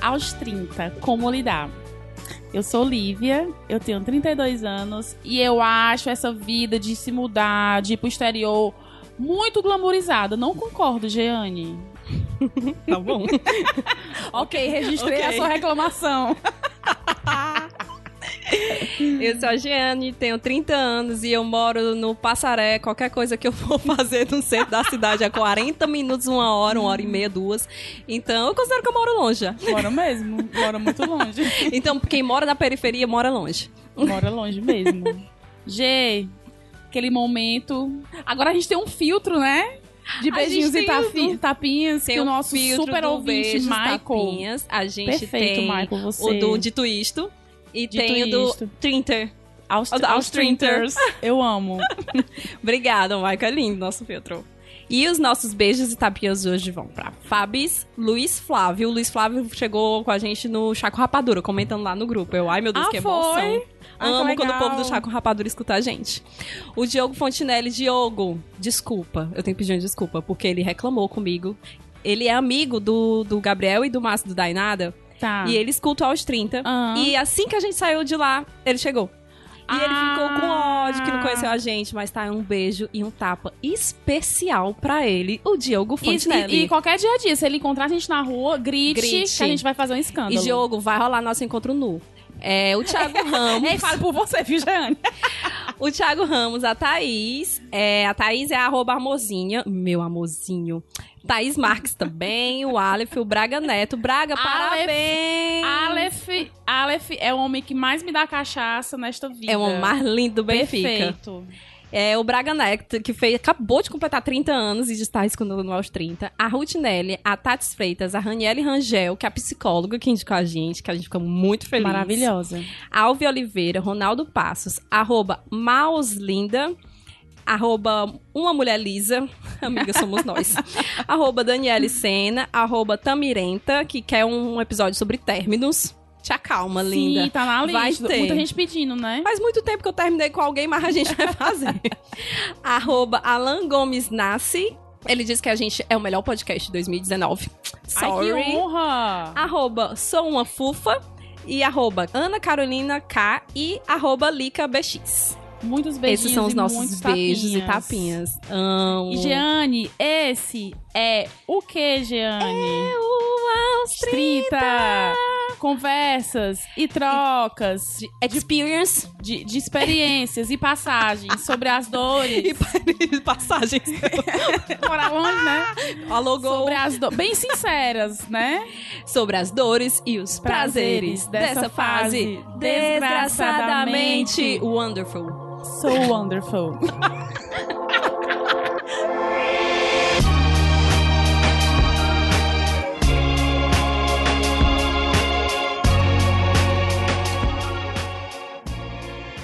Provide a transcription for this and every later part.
aos 30, como lidar? Eu sou Lívia, eu tenho 32 anos e eu acho essa vida de se mudar, de ir pro exterior, muito glamourizada. Não concordo, Jeane. Tá bom. ok, registrei Ok. a sua reclamação. Eu sou a Giane, tenho 30 anos e eu moro no Passaré. Qualquer coisa que eu for fazer no centro da cidade é 40 minutos, uma hora, uma hora e meia, duas. Então eu considero que eu moro longe. já. Mora mesmo, mora muito longe. Então quem mora na periferia mora longe. Mora longe mesmo. G, aquele momento. Agora a gente tem um filtro, né? De beijinhos e o- tapinhas Tem que o nosso super ouvinte, beijos, Michael. tapinhas. A gente Perfeito, tem Michael, você. o do Dito Isto. E Dito tem o do. Trinter. Aos, Aos aos Trinters. Eu amo. Obrigada, Michael. É lindo nosso filtro. E os nossos beijos e tapinhas de hoje vão pra Fabis, Luiz Flávio. O Luiz Flávio chegou com a gente no Chaco Rapadura, comentando lá no grupo. Eu, ai meu Deus, Ah, que foi? emoção. Ah, que Amo quando o povo do Chaco Rapadura escuta a gente. O Diogo Fontinelli, Diogo, desculpa. Eu tenho que pedir uma desculpa, porque ele reclamou comigo. Ele é amigo do, do Gabriel e do Márcio do Dainada. Tá. E ele escuta aos 30. Ah. E assim que a gente saiu de lá, ele chegou. E ele Ah. ficou com ódio que não conheceu a gente, mas tá um beijo e um tapa especial pra ele, o Diogo E, Fontinelli. e, e qualquer dia a dia, se ele encontrar a gente na rua, grite, Grite. que a gente vai fazer um escândalo. E, Diogo, vai rolar nosso encontro nu. É, o Thiago Ramos. Ei, fale por você, viu, Jeane? o Thiago Ramos, a Thaís. É, a Thaís é arroba amorzinha. Meu amorzinho. Thaís Marques também. O Aleph, o Braga Neto. Braga, Aleph. parabéns! Aleph, Aleph é o homem que mais me dá cachaça nesta vida. É o mais lindo do Benfica. Perfeito. É o Braga Neto, que fez, acabou de completar 30 anos e está escondendo aos 30. A Ruth Nelly, a Tati Freitas, a Raniele Rangel, que é a psicóloga que indicou a gente, que a gente fica muito feliz. Maravilhosa. Alve Oliveira, Ronaldo Passos, arroba Mauslinda, arroba Uma Mulher Lisa, amiga somos nós, arroba Daniele Sena, arroba Tamirenta, que quer um episódio sobre términos. Te acalma, linda. Sim, tá na Vai lista. ter. Muita gente pedindo, né? Faz muito tempo que eu terminei com alguém, mas a gente vai fazer. Arroba Alan Gomes Nasce. Ele diz que a gente é o melhor podcast de 2019. Sorry. Ai, que honra! Arroba Sou Uma Fufa. E arroba Ana Carolina K e arroba Lica BX. Muitos beijinhos Esses são os nossos beijos tapinhas. e tapinhas. Amo. Jeane, esse é o que, Jeane? Eu aos 30 conversas e trocas de, Experience de, de experiências e passagens sobre as dores. e passagens. Morar longe, né? Alô, Gol. Sobre as dores. Bem sinceras, né? sobre as dores e os prazeres, Prazeres dessa, dessa fase fase desgraçadamente desgraçadamente wonderful. So wonderful.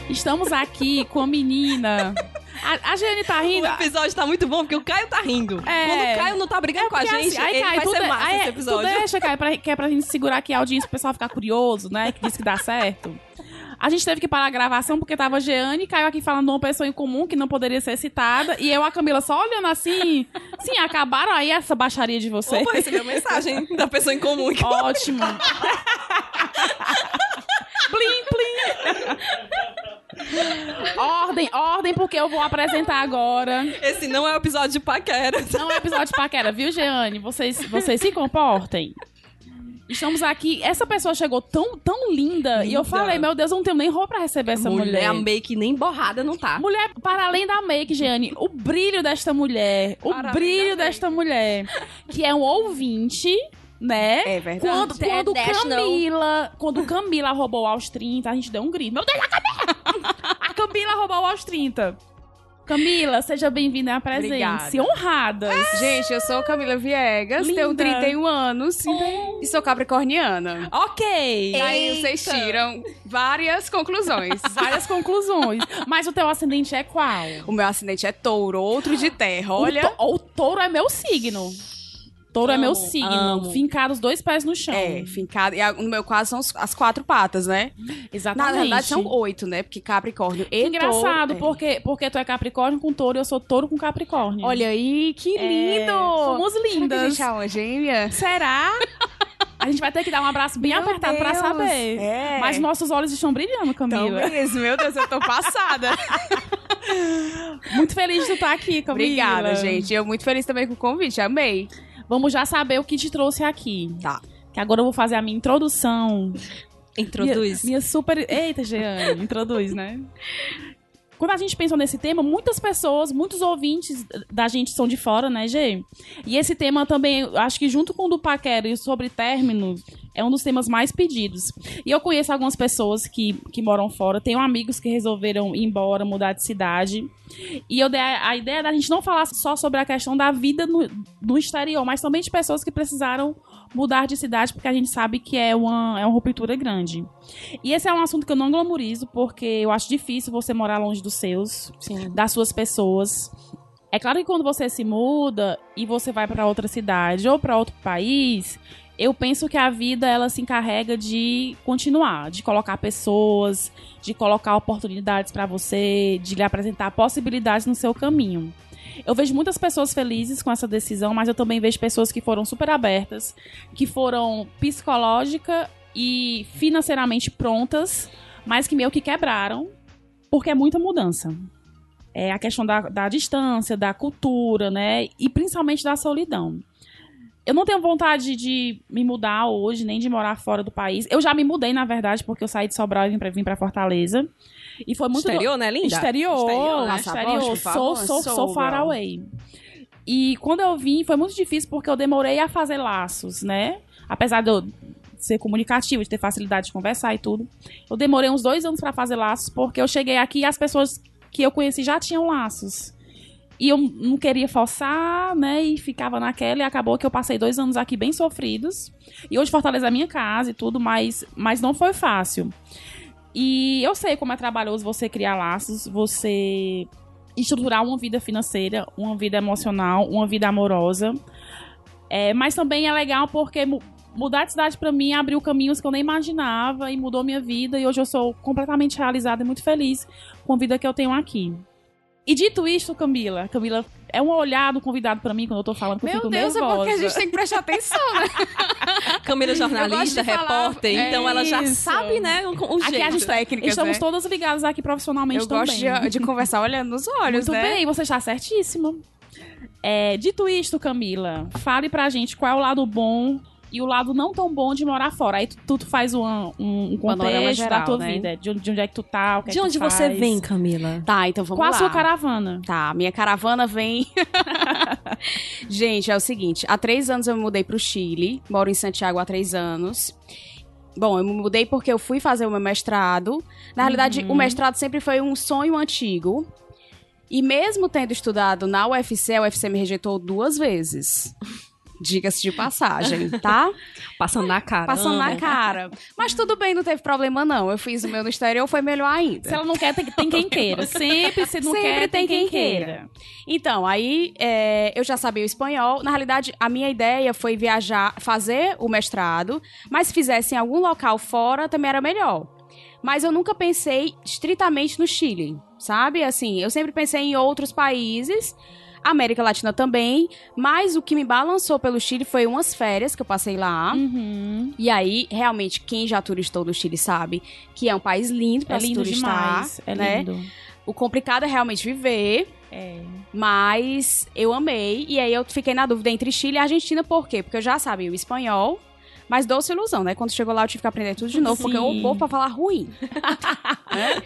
Estamos aqui com a menina. A, a Jane tá O rindo. episódio tá muito bom porque o Caio tá rindo. É. Quando o Caio não tá brigando com a gente, assim, aí, Caio, vai ser de- massa aí, esse episódio. deixa, Caio, pra, que é pra gente segurar aqui a audiência, o pessoal ficar curioso, né? Que diz que dá certo. A gente teve que parar a gravação porque tava Jeane e Caio aqui falando de uma pessoa em comum que não poderia ser citada. E eu, a Camila, só olhando assim. Sim, acabaram aí essa baixaria de vocês. Opa, recebi uma mensagem da pessoa em comum. aqui. Ótimo. plim, plim. Ordem, ordem, porque eu vou apresentar agora. Esse não é o episódio de paquera. Não é episódio de paquera, viu, Jeane? Vocês, vocês se comportem. Estamos aqui. Essa pessoa chegou tão, tão linda, E eu Linda. falei, meu Deus, eu não tenho nem roupa pra receber essa mulher. a make nem borrada não tá. Mulher, para além da make, Jeane, o brilho desta mulher, o Para além brilho desta mulher, que é um ouvinte, né? É verdade. Quando, quando International. Camila, quando Camila roubou aos 30, a gente deu um grito. Meu Deus, a Camila! a Camila roubou aos 30. Camila, seja bem-vinda à presença. Obrigada. Honradas. Gente, eu sou Camila Viegas, Linda. tenho 31 anos e sou capricorniana. Ok. Daí vocês tiram várias conclusões. Várias conclusões. Mas o teu ascendente é qual? O meu ascendente é touro, outro de terra. Olha, O, to- o touro é meu signo. Touro é meu Amo, signo. amo. Fincado os dois pés no chão. é, fincado. E no meu caso são as quatro patas, né? Exatamente. Na verdade são oito, né? Porque Capricórnio e engraçado, touro, é. porque, porque tu é Capricórnio com touro e eu sou touro com Capricórnio. Olha aí, que É, lindo! somos Será que a lindas. gente é uma gêmea? Será? A gente vai ter que dar um abraço bem Meu apertado pra Deus. saber. É. Mas nossos olhos estão brilhando, Camila. mesmo, meu Deus, eu tô passada. Muito feliz de tu estar aqui, Camila. Obrigada, gente. Eu muito feliz também com o convite, amei. Vamos já saber o que te trouxe aqui. Tá. Que agora eu vou fazer a minha introdução. Introduz. Minha, minha super. Eita, Jeane, introduz, né? Quando a gente pensou nesse tema, muitas pessoas, muitos ouvintes da gente são de fora, né, Gê? E esse tema também, acho que junto com o do Paquera e sobre términos, é um dos temas mais pedidos. E eu conheço algumas pessoas que, que moram fora, tenho amigos que resolveram ir embora, mudar de cidade. E eu dei a, a ideia da gente não falar só sobre a questão da vida no, no exterior, mas também de pessoas que precisaram mudar de cidade, porque a gente sabe que é uma, é uma ruptura grande. E esse é um assunto que eu não glamorizo, porque eu acho difícil você morar longe dos seus, Sim. das suas pessoas. É claro que quando você se muda e você vai para outra cidade ou para outro país, eu penso que a vida ela se encarrega de continuar, de colocar pessoas, de colocar oportunidades para você, de lhe apresentar possibilidades no seu caminho. Eu vejo muitas pessoas felizes com essa decisão, mas eu também vejo pessoas que foram super abertas, que foram psicológica e financeiramente prontas, mas que meio que quebraram, porque é muita mudança. É a questão da, da distância, da cultura, né? E principalmente da solidão. Eu não tenho vontade de me mudar hoje, nem de morar fora do país. Eu já me mudei, na verdade, porque eu saí de Sobral e vim pra, vim pra Fortaleza. E foi muito. Exterior, né, linda? Exterior, Exterior, né? exterior. Sou, sou, sou Sobral. far away. E quando eu vim, foi muito difícil porque eu demorei a fazer laços, né? Apesar de eu ser comunicativa, de ter facilidade de conversar e tudo. Eu demorei uns dois anos pra fazer laços porque eu cheguei aqui e as pessoas que eu conheci já tinham laços. E eu não queria forçar, né? E ficava naquela. E acabou que eu passei dois anos aqui bem sofridos. E hoje Fortaleza é minha casa e tudo, mas, mas não foi fácil. E eu sei como é trabalhoso você criar laços, você estruturar uma vida financeira, uma vida emocional, uma vida amorosa. É, mas também é legal porque mu- mudar de cidade pra mim abriu caminhos que eu nem imaginava e mudou minha vida. E hoje eu sou completamente realizada e muito feliz com a vida que eu tenho aqui. E dito isto, Camila, Camila, é um olhar do convidado pra mim quando eu tô falando que eu Meu fico Deus, nervosa. é porque a gente tem que prestar atenção, né? Camila é Eu jornalista, de falar- repórter, É então ela já isso. sabe, né, o, Aqui jeito. a gente técnicas, estamos né? todas ligadas aqui profissionalmente Eu também. gosto de, de conversar olhando nos olhos, Muito né? bem, você está certíssima. É, dito isto, Camila, fale pra gente qual é o lado bom e o lado não tão bom de morar fora. Aí tu, tu faz um, um, um contexto geral, da tua né? vida, de, onde- de onde é que tu tá, o que é De que onde tu você faz. vem, Camila? Tá, então vamos Qual a lá. sua caravana? Tá, minha caravana vem. Gente, é o seguinte: há três anos eu me mudei pro Chile, moro em Santiago há três anos. Bom, eu me mudei porque eu fui fazer o meu mestrado. Na realidade, Uhum. o mestrado sempre foi um sonho antigo. E mesmo tendo estudado na UFC, a UFC me rejeitou duas vezes. Diga-se de passagem, tá? Passando na cara. Passando na cara. Mas tudo bem, não teve problema não. Eu fiz o meu no exterior, foi melhor ainda. Se ela não quer, tem, tem quem queira. Sempre, se não Sempre quer, tem quem queira. Então, aí é, eu já sabia o espanhol. Na realidade, a minha ideia foi viajar, fazer o mestrado, mas se fizesse em algum local fora também era melhor. Mas eu nunca pensei estritamente no Chile, sabe? Assim, eu sempre pensei em outros países, América Latina também, mas o que me balançou pelo Chile foi umas férias que eu passei lá. Uhum. E aí, realmente, quem já turistou no Chile sabe que é um país lindo pra É lindo turistar, demais. É né? lindo. O complicado é realmente viver, É. mas eu amei. E aí eu fiquei na dúvida entre Chile e Argentina, por quê? Porque eu já sabia o espanhol, mas doce ilusão, né? Quando chegou lá eu tive que aprender tudo de novo, porque eu Sim. povo pra falar ruim. Né?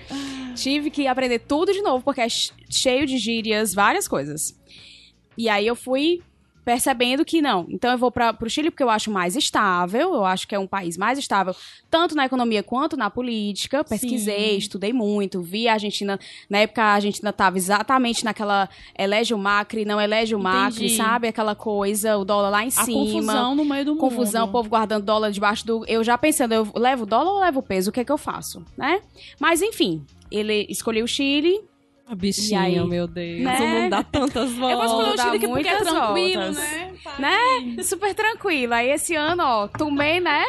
Tive que aprender tudo de novo, porque é ch- cheio de gírias, várias coisas. E aí eu fui percebendo que não. Então eu vou para pro Chile porque eu acho mais estável, eu acho que é um país mais estável, tanto na economia quanto na política. Pesquisei, Sim. estudei muito, vi a Argentina, na época a Argentina estava exatamente naquela elege o Macri, não elege o Macri, Entendi. sabe? Aquela coisa, o dólar lá em A cima. confusão no meio do mundo. Confusão, o povo guardando dólar debaixo do. Eu já pensando, eu levo dólar ou levo peso? O que é que eu faço, né? Mas enfim, ele escolheu o Chile. A bichinha, aí? meu Deus. Né? O mundo dá tantas Eu voltas. o dá Chile que porque é tranquilo, voltas. né? né? Super tranquilo. Aí esse ano, ó, tomei, né?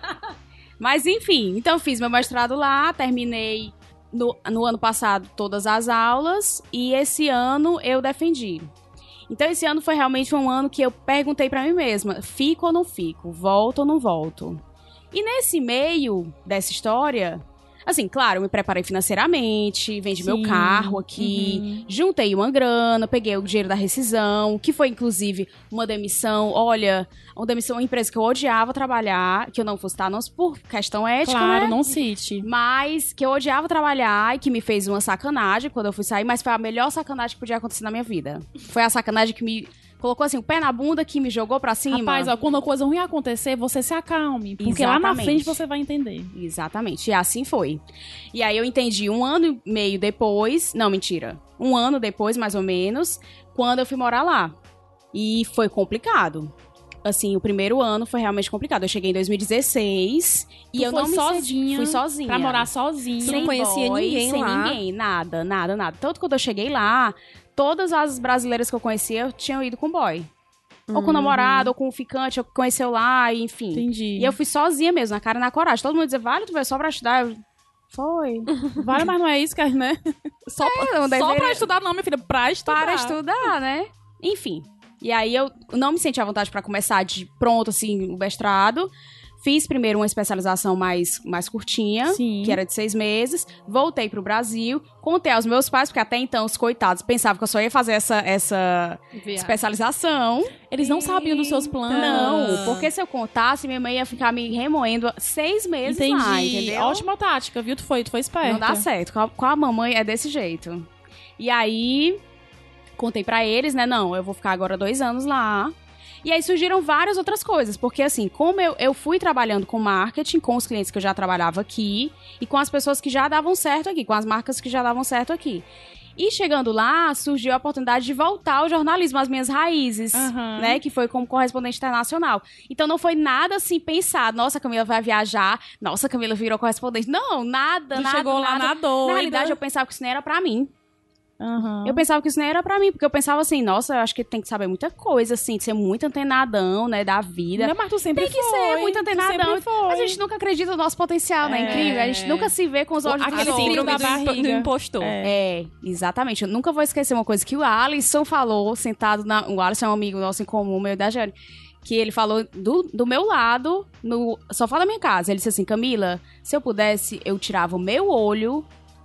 Mas enfim, então fiz meu mestrado lá, terminei no, no ano passado todas as aulas e esse ano eu defendi. Então esse ano foi realmente um ano que eu perguntei pra mim mesma: fico ou não fico? Volto ou não volto? E nesse meio dessa história, assim, claro, eu me preparei financeiramente, vendi meu Sim. carro aqui, Uhum. juntei uma grana, peguei o dinheiro da rescisão, que foi inclusive uma demissão. Olha, uma demissão, uma empresa que eu odiava trabalhar, que eu não fosse estar, não por questão ética, Claro, né? não cite. Mas que eu odiava trabalhar e que me fez uma sacanagem quando eu fui sair, mas foi a melhor sacanagem que podia acontecer na minha vida. Foi a sacanagem que me colocou assim, o pé na bunda, que me jogou pra cima. Rapaz, ó, quando uma coisa ruim acontecer, você se acalme. Porque lá na Exatamente. frente você vai entender. Exatamente, e assim foi. E aí eu entendi um ano e meio depois, não, mentira, um ano depois, mais ou menos, quando eu fui morar lá. E foi complicado. Assim, o primeiro ano foi realmente complicado. Eu cheguei em 2016 e Tu eu não me sozinha Fui sozinha. Pra morar sozinha. Você não conhecia boy, ninguém sem lá? ninguém, nada, nada, nada. Tanto quando eu cheguei lá, todas as brasileiras que eu conhecia tinham ido com boy. Ou com o namorado, ou com o ficante, ou que conheceu lá, enfim. Entendi. E eu fui sozinha mesmo, na cara e na coragem. Todo mundo dizia, vale, tu veio só pra estudar. Eu, Foi. Vale, mas não é isso é, né? Só, pra, não só deveria- pra estudar, não, minha filha. Pra estudar. Para estudar, né? Enfim. E aí eu não me senti à vontade pra começar de pronto, assim, o mestrado. Fiz primeiro uma especialização mais, mais curtinha, Sim. que era de seis meses. Voltei pro Brasil, contei aos meus pais, porque até então os coitados pensavam que eu só ia fazer essa, essa especialização. Eles não sabiam dos seus planos. Não, porque se eu contasse, minha mãe ia ficar me remoendo seis meses Entendi. lá, entendeu? Ótima tática, viu? Tu foi, tu foi esperta. Não dá certo. Com a, com a mamãe é desse jeito. E aí, contei pra eles, né? Não, eu vou ficar agora dois anos lá. E aí surgiram várias outras coisas. Porque, assim, como eu, eu fui trabalhando com marketing, com os clientes que eu já trabalhava aqui, e com as pessoas que já davam certo aqui, com as marcas que já davam certo aqui. E chegando lá, surgiu a oportunidade de voltar ao jornalismo, às minhas raízes, Aham. né? Que foi como correspondente internacional. Então não foi nada assim pensado, nossa, a Camila vai viajar, nossa, Camila virou correspondente. Não, nada, Tu nada. chegou lá nada. na doida. Na realidade, eu pensava que isso nem era pra mim. Aham. Eu pensava que isso nem era pra mim, porque eu pensava assim, nossa, eu acho que tem que saber muita coisa, assim, de ser muito antenadão, né, da vida. Não, mas tu sempre Tem que foi. ser muito antenadão. Mas a gente nunca acredita no nosso potencial, né? É. Incrível. A gente nunca se vê com os olhos Aquele outros. da barriga. do impostor. É. É, exatamente. Eu nunca vou esquecer uma coisa que o Alisson falou, sentado na. O Alisson é um amigo nosso em comum, meu e da Jane. Que ele falou do, do meu lado, no sofá da minha casa. Ele disse assim: Camila, se eu pudesse, eu tirava o meu olho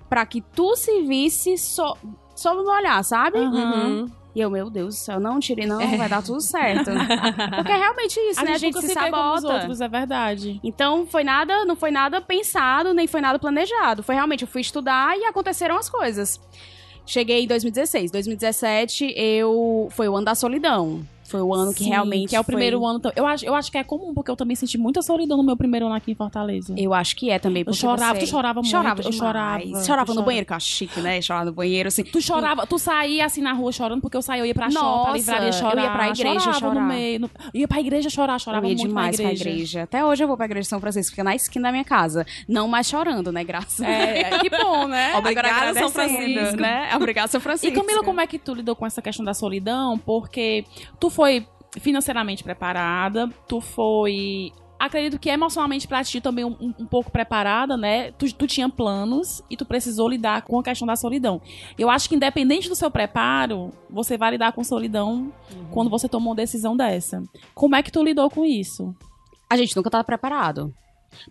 pra que tu se visse so, sob o meu olhar, sabe? Uhum. E eu, meu Deus do céu, não tirei, não, vai dar tudo certo. Porque é realmente isso, A né? gente, A gente nunca se como os sabota. outros, é verdade. Então, foi nada, não foi nada pensado, nem foi nada planejado. Foi realmente, eu fui estudar e aconteceram as coisas. Cheguei em 2016. 2017, eu foi o ano da solidão. Foi o ano que Sim, realmente Que é o foi- primeiro ano. Eu acho, eu acho que é comum, porque eu também senti muita solidão no meu primeiro ano aqui em Fortaleza. Eu acho que é também. Eu porque chorava, você- tu chorava muito. Chorava eu demais. chorava. Chorava tu no banheiro, que eu acho chique, né? Chorar no banheiro, assim. Tu chorava, tu saía assim na rua chorando, porque eu saía, eu ia pra shopping, pra Nossa, livraria eu chorar. ia pra igreja chorava chorar. no meio. no- Ia pra igreja chorar, chorava eu ia muito demais pra igreja. Até hoje eu vou pra igreja de São Francisco, fica na esquina da minha casa. Não mais chorando, né? Graças a É, que bom, né? Obrigada, São Francisco. Né? Obrigada, São E Francisco. Camila, como é que tu lidou com essa questão da solidão? Porque tu foi financeiramente preparada, tu foi. Acredito que emocionalmente pra ti também um, um- pouco preparada, né? Tu, tu tinha planos e tu precisou lidar com a questão da solidão. Eu acho que independente do seu preparo, você vai lidar com solidão quando você tomou uma decisão dessa. Como é que tu lidou com isso? a gente nunca tá preparado.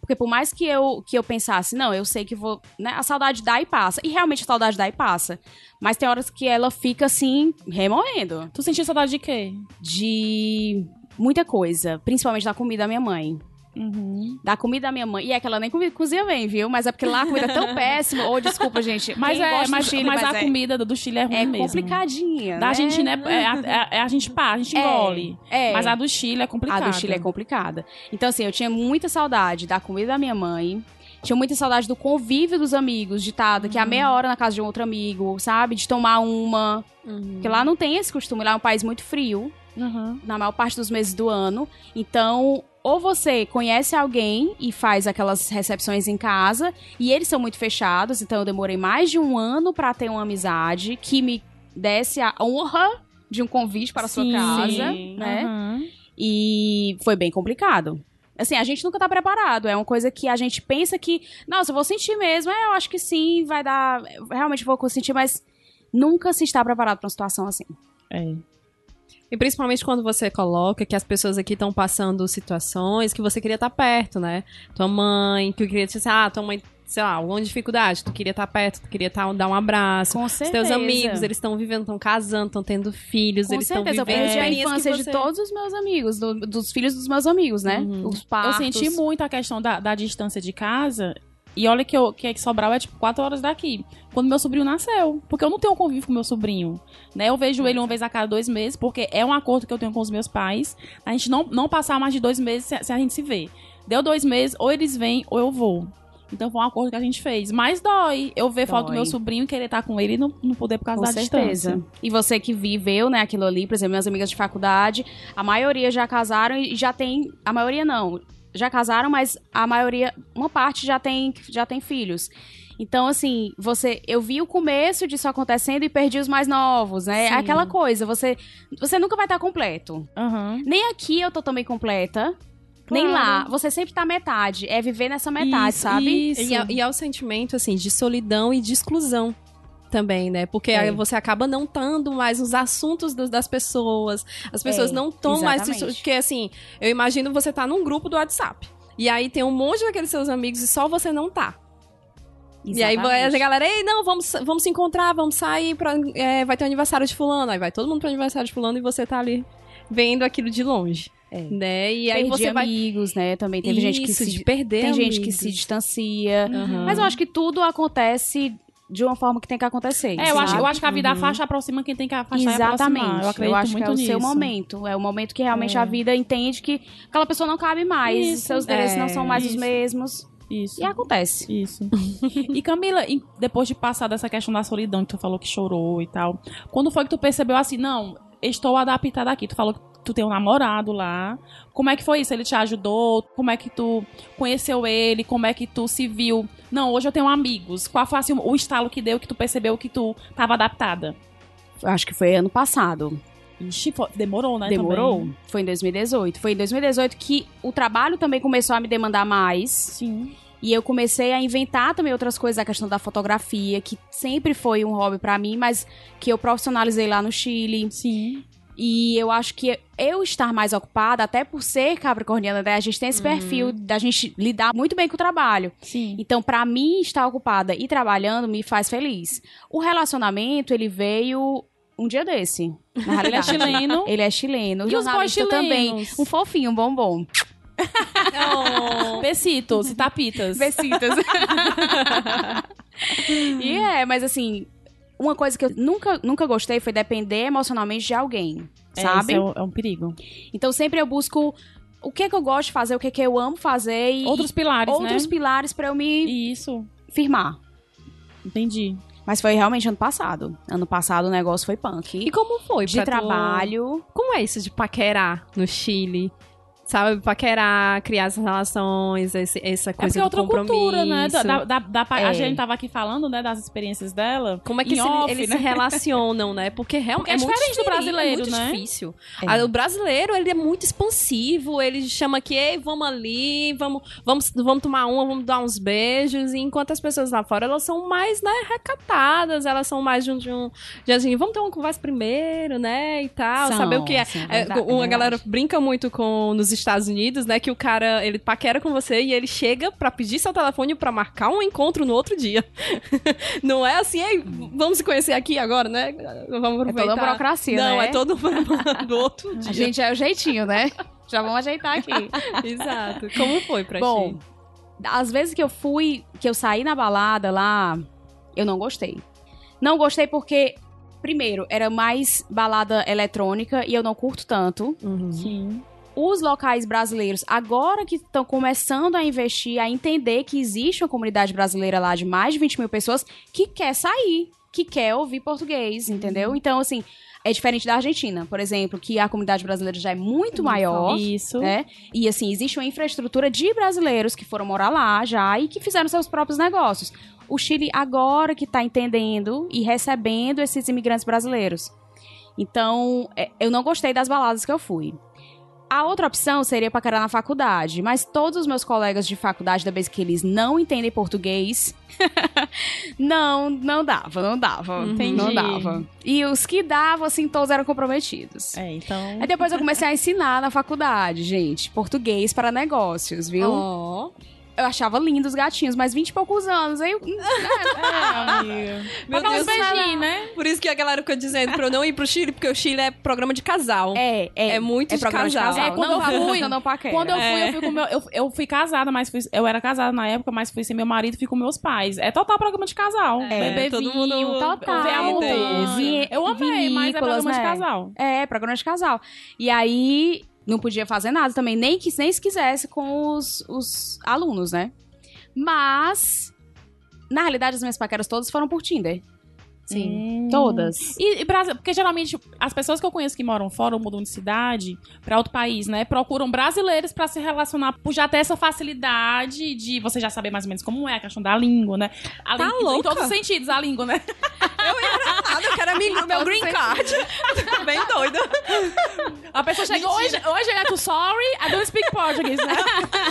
Porque por mais que eu, que eu pensasse, não, eu sei que vou. Né, a saudade dá e passa. E realmente a saudade dá e passa. Mas tem horas que ela fica assim, remoendo. Tu sentiu saudade de quê? De muita coisa. Principalmente da comida da minha mãe. Uhum. Da comida da minha mãe. E é que ela nem cozinha bem, viu? Mas é porque lá a comida é tão péssima. Ou desculpa, gente. Mas, é, mas, Chile, mas a é, comida do- Chile é ruim é mesmo. complicadinha. Da né? Argentina é, é, a- é a gente pá, a gente É, engole. É. Mas a do Chile é complicada. A do Chile é complicada. Então, assim, eu tinha muita saudade da comida da minha mãe. Tinha muita saudade do convívio dos amigos, de estar daqui a Uhum. meia hora na casa de um outro amigo, sabe? De tomar uma. Porque lá não tem esse costume, lá é um país muito frio, Uhum. na maior parte dos meses do ano. Então, ou você conhece alguém e faz aquelas recepções em casa, e eles são muito fechados, então eu demorei mais de um ano pra ter uma amizade que me desse a honra de um convite para a sua casa, sim. né? Uhum. E foi bem complicado. Assim, a gente nunca tá preparado. É uma coisa que a gente pensa que, nossa, eu vou sentir mesmo. É, eu acho que sim, vai dar. Realmente vou sentir, mas nunca se está preparado pra uma situação assim. É. E principalmente quando você coloca que as pessoas aqui estão passando situações que você queria estar perto, né? Tua mãe, que eu queria dizer, ah, tua mãe, sei lá, alguma dificuldade, tu queria estar perto, tu queria estar, dar um abraço. Com Os certeza. teus amigos, eles estão vivendo, estão casando, estão tendo filhos, Com eles estão certeza, eu vivendo perdi a infância de você- todos os meus amigos, do- dos filhos dos meus amigos, né? Uhum. Os Eu partos. senti muito a questão da, da distância de casa. E olha que, eu, que é que Sobral é tipo quatro horas daqui. Quando meu sobrinho nasceu. Porque eu não tenho convívio com meu sobrinho. Né? Eu vejo ele uma vez a cada dois meses, porque é um acordo que eu tenho com os meus pais. A gente não, não passar mais de dois meses sem, sem a gente se ver. Deu dois meses, ou eles vêm, ou eu vou. Então foi um acordo que a gente fez. Mas dói eu ver foto do Dói. meu sobrinho querer estar com ele e não, não poder por causa Com da certeza. distância. E você que viveu, né, aquilo ali, por exemplo, minhas amigas de faculdade, a maioria já casaram e já tem. A maioria não. Já casaram, mas a maioria, uma parte já tem, já tem filhos. Então, assim, você, eu vi o começo disso acontecendo e perdi os mais novos, né? É Sim. aquela coisa, você, você nunca vai estar completo. Aham. Nem aqui eu tô também completa, nem Claro. lá. Você sempre tá metade. É viver nessa metade, Isso, sabe? Isso. E é, e é o sentimento, assim, de solidão e de exclusão também, né? Porque É. aí você acaba não estando mais nos assuntos das, das pessoas. As pessoas É, não estão mais... exatamente. Porque, assim, eu imagino você tá num grupo do WhatsApp. E aí tem um monte daqueles seus amigos e só você não tá. E aí vai a Exatamente. galera, ei, não, vamos, vamos se encontrar, vamos sair, pra, é, vai ter o aniversário de fulano. Aí vai todo mundo pro aniversário de fulano e você tá ali vendo aquilo de longe. É. Né? E aí Perdi você vai... amigos, né? Também teve gente que Isso, se de perder Tem gente que amigos. se distancia. Aham. Mas eu acho que tudo acontece de uma forma que tem que acontecer. É, eu acho, eu acho que a vida Uhum. afasta aproxima quem tem que afastar Exatamente. aproximar. Eu acredito acho muito que é o nisso. seu momento. É o momento que realmente É. a vida entende que aquela pessoa não cabe mais. Isso. seus direitos É, não são mais os isso. mesmos. Isso. E acontece. Isso. e Camila, depois de passar dessa questão da solidão, que tu falou que chorou e tal, quando foi que tu percebeu assim, não, estou adaptada aqui? Tu falou que tu tem um namorado lá. Como é que foi isso? Ele te ajudou? Como é que tu conheceu ele? Como é que tu se viu? Não, hoje eu tenho amigos. Qual foi assim, o estalo que deu que tu percebeu que tu tava adaptada? Acho que foi ano passado. Ixi, demorou, né? Demorou. também? Foi em 2018. Foi em 2018 que o trabalho também começou a me demandar mais. Sim. E eu comecei a inventar também outras coisas, a questão da fotografia, que sempre foi um hobby pra mim, mas que eu profissionalizei lá no Chile. Sim. E eu acho que eu estar mais ocupada, até por ser capricorniana, né, a gente tem esse perfil da gente lidar muito bem com o trabalho. Sim. Então, pra mim, estar ocupada e trabalhando me faz feliz. O relacionamento, ele veio um dia desse. Na Ele é chileno. Ele é chileno. O E os boys também. Um fofinho, um bombom. Oh. Besitos e tapitas. Besitas. e é, mas assim, uma coisa que eu nunca, nunca gostei foi depender emocionalmente de alguém, É, sabe? isso é um, é um perigo. Então sempre eu busco o que é que eu gosto de fazer, o que é que eu amo fazer e Outros pilares, outros né? pilares pra eu me Isso. firmar. Entendi. Mas foi realmente ano passado. Ano passado o negócio foi punk. E como foi? de pra tu- trabalho. Como é isso de paquerar no Chile? Sabe, paquerar, criar essas relações, esse- essa É coisa porque é outra do compromisso. cultura, né? Da, da, da- É. A gente tava aqui falando, né, das experiências dela. Como é que se- off, eles né? se relacionam, né? Porque realmente é muito diferente do diferente, brasileiro, é muito né? difícil. É. Ah, O brasileiro, ele é muito expansivo, ele chama aqui, Ei, vamos ali, vamos, vamos, vamos tomar uma, vamos dar uns beijos, e enquanto as pessoas lá fora, elas são mais, né, recatadas, elas são mais de um, de um de assim, vamos ter uma conversa primeiro, né, e tal, São, saber o que é. são, É, verdade, uma é galera brinca muito com nos Estados Unidos, né, que o cara, ele paquera com você e ele chega pra pedir seu telefone pra marcar um encontro no outro dia. Não é assim, Ei, vamos se conhecer aqui agora, né? Vamos É aproveitar. toda uma burocracia, Não, né? é todo do outro dia. A gente é o jeitinho, né? Já vamos ajeitar aqui. Exato. Como foi pra Bom, ti? às vezes que eu fui, que eu saí na balada lá, eu não gostei. Não gostei porque, primeiro, era mais balada eletrônica e eu não curto tanto. Sim. Os locais brasileiros, agora que estão começando a investir, a entender que existe uma comunidade brasileira lá de mais de 20 mil pessoas que quer sair, que quer ouvir português, entendeu? Então, assim, é diferente da Argentina, por exemplo, que a comunidade brasileira já é muito maior. Isso. né? E assim, existe uma infraestrutura de brasileiros que foram morar lá já e que fizeram seus próprios negócios. O Chile agora que tá entendendo e recebendo esses imigrantes brasileiros. Então, é, eu não gostei das baladas que eu fui. A outra opção seria paquerar na faculdade, mas todos os meus colegas de faculdade, da vez que eles não entendem português, não, não dava, não dava. Entendi. Não dava. E os que davam, assim, todos eram comprometidos. É, então. Aí depois eu comecei a ensinar na faculdade, gente, português para negócios, viu? Ó. Eu achava lindo os gatinhos, mas 20 e poucos anos. Aí, eu- É, amiga. Meu Deus, beijinhos, né? Por isso que a galera fica dizendo pra eu não ir pro Chile, porque o Chile é programa de casal. é, é. É muito de programa casal. É, quando não eu fui- não paquera. Quando eu fui, É. eu fui com meu. Eu, eu fui casada, mas fui, eu era casada na época, mas fui sem meu marido e fui com meus pais. É total programa de casal. É, todo vinho, mundo total. ver a montanha. Eu amei, mas é programa de né? casal. É, programa de casal. E aí, não podia fazer nada também, nem que nem se quisesse com os, os alunos, né? Mas, na realidade, as minhas paqueras todas foram por Tinder. Sim, Hum. todas. E, e porque geralmente as pessoas que eu conheço que moram fora ou mudam de cidade pra outro país, né, procuram brasileiros pra se relacionar por já ter essa facilidade de você já saber mais ou menos como é a questão da língua, né? A Tá lí- Em louca? todos os sentidos, a língua, né? Nada, eu quero amigo, meu green card. Bem doida. A pessoa chega hoje, hoje é tu sorry, I don't speak Portuguese, né?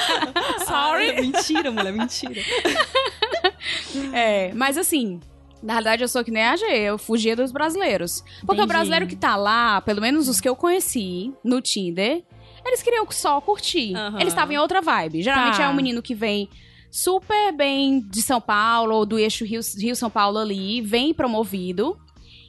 sorry. Ah, mentira, mulher, mentira. É, mas assim, na realidade eu sou que nem a G, eu fugia dos brasileiros. Porque Entendi. o brasileiro que tá lá, pelo menos os que eu conheci no Tinder, eles queriam só curtir. Aham. Eles estavam em outra vibe. Geralmente Tá. é um menino que vem super bem de São Paulo, ou do eixo Rio- Rio-São Paulo ali, vem promovido.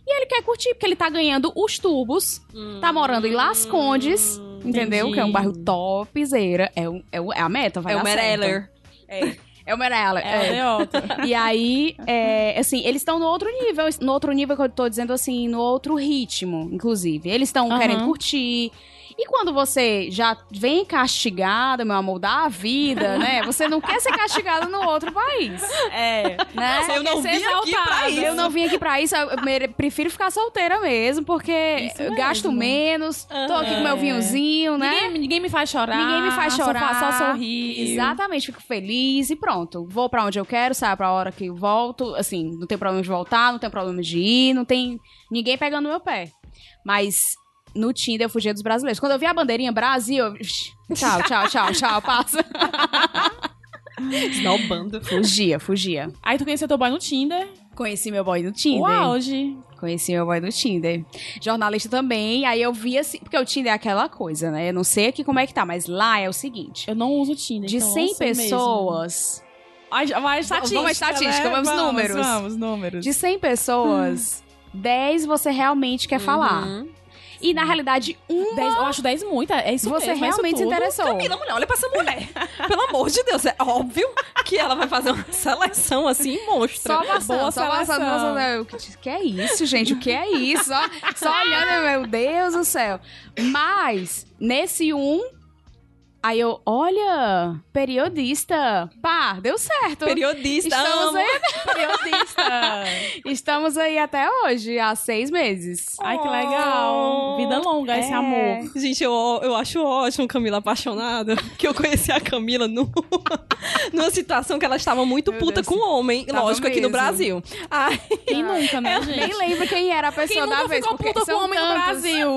E ele quer curtir, porque ele tá ganhando os tubos, tá morando em Las Condes, entendeu? Que é um bairro topzera. É, o- é, o- é a meta, vai É o dar certo. Mereller. É o Mereller. É, é. é outra. E aí, é, assim, eles estão no outro nível. No outro nível que eu tô dizendo assim, no outro ritmo, inclusive. Eles estão Aham. querendo curtir. E quando você já vem castigado, meu amor, da vida, né? Você não quer ser castigado no outro país. É. Né? Eu não vim aqui pra isso. Eu não vim aqui pra isso, eu prefiro ficar solteira mesmo, porque eu gasto mesmo. menos, tô aqui com É. meu vinhozinho, né? Ninguém, ninguém me faz chorar. Ninguém me faz só chorar. fa- Só, sorrir. Exatamente, fico feliz e pronto. Vou pra onde eu quero, saio pra hora que eu volto. Assim, não tem problema de voltar, não tem problema de ir, não tem ninguém pegando meu pé. Mas no Tinder eu fugia dos brasileiros. Quando eu vi a bandeirinha Brasil, eu... tchau, tchau, tchau, tchau, passa. Snobando. fugia, fugia. Aí tu conheceu teu boy no Tinder. Conheci meu boy no Tinder. O auge. Conheci meu boy no Tinder. Jornalista também. Aí eu vi assim. Porque o Tinder é aquela coisa, né? Eu não sei aqui como é que tá, mas lá é o seguinte: Eu não uso Tinder. de então eu 100 sei mesmo. pessoas. Vai estatística, Vamos estatística, né? vamos números. Vamos, números. De 100 pessoas, 10 você realmente quer falar. E na realidade, um Dez- eu acho 10 muito. É isso você mesmo, é isso realmente se interessou. Camila, mulher, olha pra essa mulher. Pelo amor de Deus, é óbvio que ela vai fazer uma seleção assim monstra. Só passando, Boa só seleção. passando. O que, que é isso, gente? O que é isso? Só, só olhando, meu Deus do céu. Mas, nesse um, aí eu, olha, periodista. Pá, deu certo. Periodista, Estamos amo. aí, Periodista. estamos aí até hoje, há seis meses. Ai, que legal. Vida longa, esse É. amor. Gente, eu, eu acho ótimo Camila apaixonada. Que eu conheci a Camila numa, numa situação que ela estava muito Meu puta Deus. com o homem. Tava lógico, aqui no mesmo. Brasil. Ai, Quem nunca, né, gente? Nem lembro quem era a Quem pessoa da nunca vez. ficou porque puta com o homem no tantos. Brasil?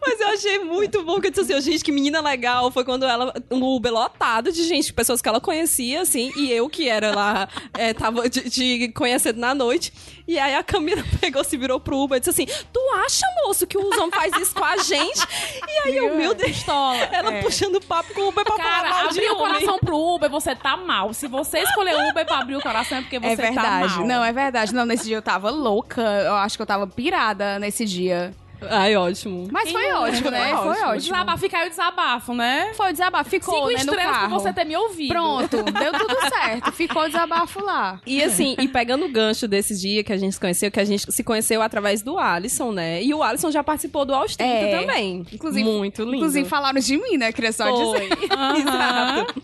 mas eu achei muito bom que eu disse assim, gente, que menina legal. Foi quando ela, um Uber lotado de gente, pessoas que ela conhecia, assim, e eu que era lá, é, tava de, de conhecendo na noite. E aí a Camila pegou, se virou pro Uber e disse assim: Tu acha, moço, que o homem faz isso com a gente? E aí eu, meu Deus, ela É. puxando papo com o Uber pra falar Cara, mal de abrir o homem. coração pro Uber, você tá mal. Se você escolher Uber pra abrir o coração, é porque você É verdade. tá mal. Não, é verdade. Não, nesse dia eu tava louca. Eu acho que eu tava pirada nesse dia. Ai, ótimo. Mas foi não? ótimo, né? Foi ótimo. ótimo. Desabafo, fica aí o desabafo, né? Foi o desabafo. Ficou, Cinco né, no estrelas carro. por você ter me ouvido. Pronto, deu tudo certo. Ficou o desabafo lá. E assim, e pegando o gancho desse dia que a gente se conheceu, que a gente se conheceu através do Alisson, né? E o Alisson já participou do Aos 30 É. também. Inclusive- Muito lindo. Inclusive falaram de mim, né? Queria só dizer. Foi. Aham. Exato.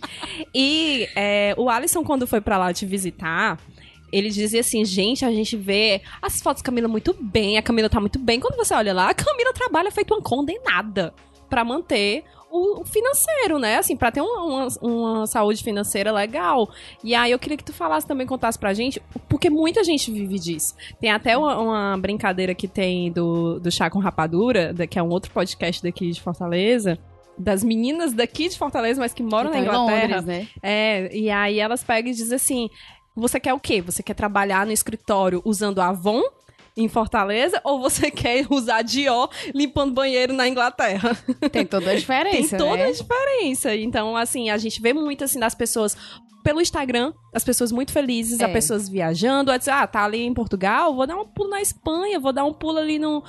E é, o Alisson, quando foi pra lá te visitar, ele dizia assim, gente, a gente vê as fotos da Camila muito bem, a Camila tá muito bem. Quando você olha lá, a Camila trabalha feito uma condenada pra manter o financeiro, né? Assim, pra ter uma, uma, uma saúde financeira legal. E aí eu queria que tu falasse também, contasse pra gente, porque muita gente vive disso. Tem até uma, uma brincadeira que tem do, do Chá com Rapadura, que é um outro podcast daqui de Fortaleza, das meninas daqui de Fortaleza, mas que moram Que na tá Inglaterra. Londres, né? É, e aí elas pegam e dizem assim: você quer o quê? Você quer trabalhar no escritório usando Avon em Fortaleza ou você quer usar Dior limpando banheiro na Inglaterra? Tem toda a diferença, Tem toda né? a diferença. Então, assim, a gente vê muito assim das pessoas pelo Instagram, as pessoas muito felizes, É. as pessoas viajando, a dizer, ah, tá ali em Portugal, vou dar um pulo na Espanha, vou dar um pulo ali no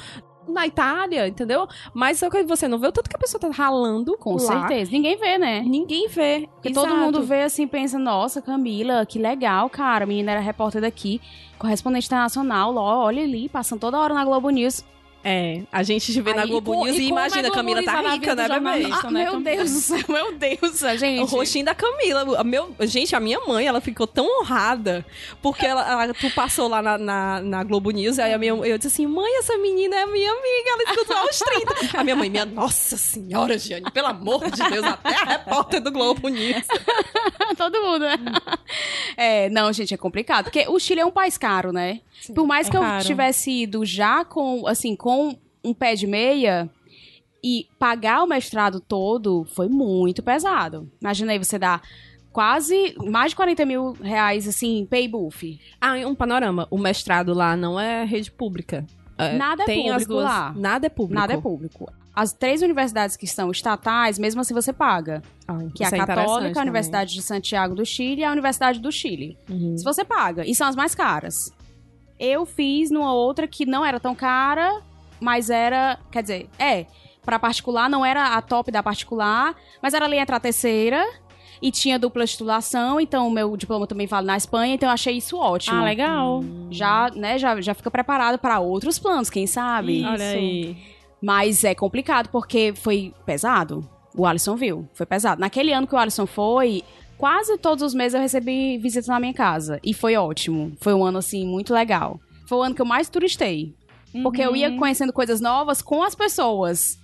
na Itália, entendeu? Mas só que você não vê o tanto que a pessoa tá ralando Com lá. certeza. Ninguém vê, né? Ninguém vê. Porque todo Exato. mundo vê assim, pensa, nossa, Camila, que legal, cara. A menina era repórter daqui, correspondente internacional, olha ali, passando toda hora na Globo News. É, a gente te vê na Aí, Globo co- News e e, como é imagina, a Camila tá rica, né, bebê? jornalista. Ah, né, meu? Deus do céu, meu Deus, gente. O rostinho da Camila. A Meu, gente, a minha mãe, ela ficou tão honrada. Porque ela, ela- tu passou lá na, na, na Globo News. Aí a minha, eu disse assim: mãe, essa menina é minha amiga. Ela escutou aos 30. A minha mãe, minha nossa senhora, Giane, pelo amor de Deus, até a repórter do Globo News. Todo mundo, né? É, não, gente, é complicado. Porque o Chile é um país caro, né? Por mais é que eu caro. tivesse ido já com, assim, com um pé de meia e pagar o mestrado todo, foi muito pesado. Imagina aí, você dá quase mais de 40 mil reais, assim, pay buff. Ah, um panorama. O mestrado lá não é rede pública. É, Nada é público duas- lá. Nada é público. Nada é público. As três universidades que são estatais, mesmo assim você paga. Ah, Que é a interessante Católica, a também. Universidade de Santiago do Chile e a Universidade do Chile. Uhum. Se você paga. E são as mais caras. Eu fiz numa outra que não era tão cara, mas era. Quer dizer, é. Pra particular, não era a top da particular, mas era ali entre a terceira. E tinha dupla titulação, então o meu diploma também vale na Espanha, então eu achei isso ótimo. Ah, legal. Já, né, já, já fica preparado pra outros planos, quem sabe? Isso. Olha aí. Mas é complicado porque foi pesado. O Alisson viu, foi pesado. Naquele ano que o Alisson foi, quase todos os meses eu recebi visitas na minha casa. E foi ótimo. Foi um ano, assim, muito legal. Foi o ano que eu mais turistei. Porque eu ia conhecendo coisas novas com as pessoas.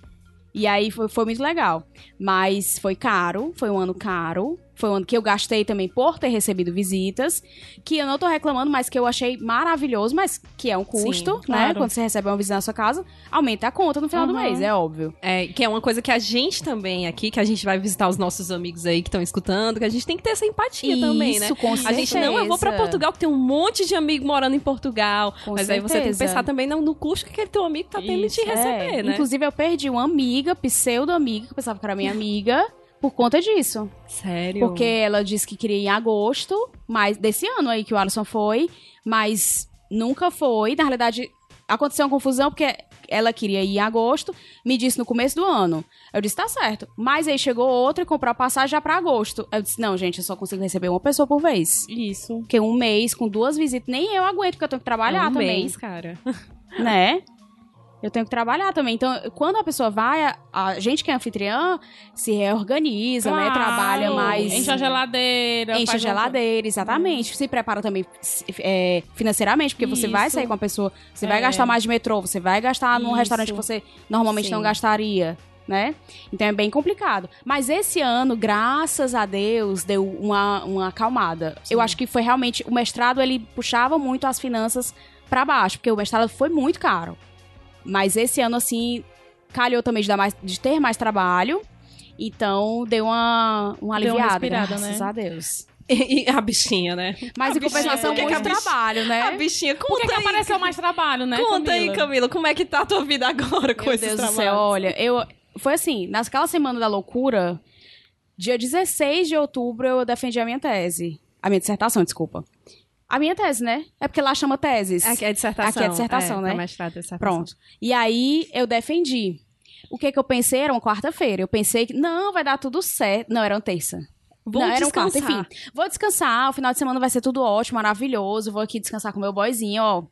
E aí foi, foi muito legal. Mas foi caro, foi um ano caro. Foi um ano que eu gastei também por ter recebido visitas. Que eu não tô reclamando, mas que eu achei maravilhoso, mas que é um custo, né? claro. Quando você recebe uma visita na sua casa, aumenta a conta no final do Uhum. mês, é óbvio. É, que é uma coisa que a gente também aqui, que a gente vai visitar os nossos amigos aí que estão escutando, que a gente tem que ter essa empatia também, né? Isso, com A gente não, eu vou pra certeza. Portugal, que tem um monte de amigo morando em Portugal. Com mas aí você tem que certeza. pensar também no, no custo que aquele teu amigo tá tendo de te Isso, receber, É, né? Inclusive, eu perdi uma amiga, pseudo-amiga, que eu pensava que era minha amiga, por conta disso. Sério? Porque ela disse que queria ir em agosto, mas desse ano aí que o Alisson foi, mas nunca foi. Na realidade, aconteceu uma confusão porque ela queria ir em agosto, me disse no começo do ano. Eu disse, tá certo. Mas aí chegou outra e comprou a passagem já pra agosto. Eu disse, não, gente, eu só consigo receber uma pessoa por vez. Isso. Porque um mês com duas visitas, nem eu aguento, porque eu tenho que trabalhar É um também. mês, cara. né? Eu tenho que trabalhar também. Então, quando a pessoa vai, a, gente que é anfitriã se reorganiza, né? Claro. Trabalha mais. Enche a geladeira. Enche a faz um- geladeira, exatamente. Se prepara também é, financeiramente, porque você vai Isso. sair com a pessoa, você É. vai gastar mais de metrô, você vai gastar num Isso. restaurante que você normalmente Sim. não gastaria. Né? Então é bem complicado. Mas esse ano, graças a Deus, deu uma, uma acalmada. Eu acho que foi realmente. O mestrado ele puxava muito as finanças pra baixo, porque o mestrado foi muito caro. Mas esse ano, assim, calhou também de, dar mais, de ter mais trabalho. Então deu uma, uma Deu uma aliviada, respirada, graças né? a Deus. E, e a bichinha, né? Mas A em compensação, bichinha, muito bicha- trabalho, né? A bichinha, conta Por que, que aí. apareceu mais trabalho, né? Conta aí, Camila? Camila, como é que tá a tua vida agora com Meu esses Deus do céu, olha, eu. Foi assim, naquela semana da loucura, dia 16 de outubro, eu defendi a minha tese. A minha dissertação, desculpa. A minha tese, né? É porque lá chama teses. Aqui é dissertação. Aqui é dissertação, né? pra mestrado, é dissertação. Pronto. E aí eu defendi. O que que eu pensei? Era uma quarta-feira. Eu pensei que, não, vai dar tudo certo. Não, era uma terça. Vou não, era um quarto. Enfim, vou descansar. O final de semana vai ser tudo ótimo, maravilhoso. Vou aqui descansar com meu boyzinho, ó.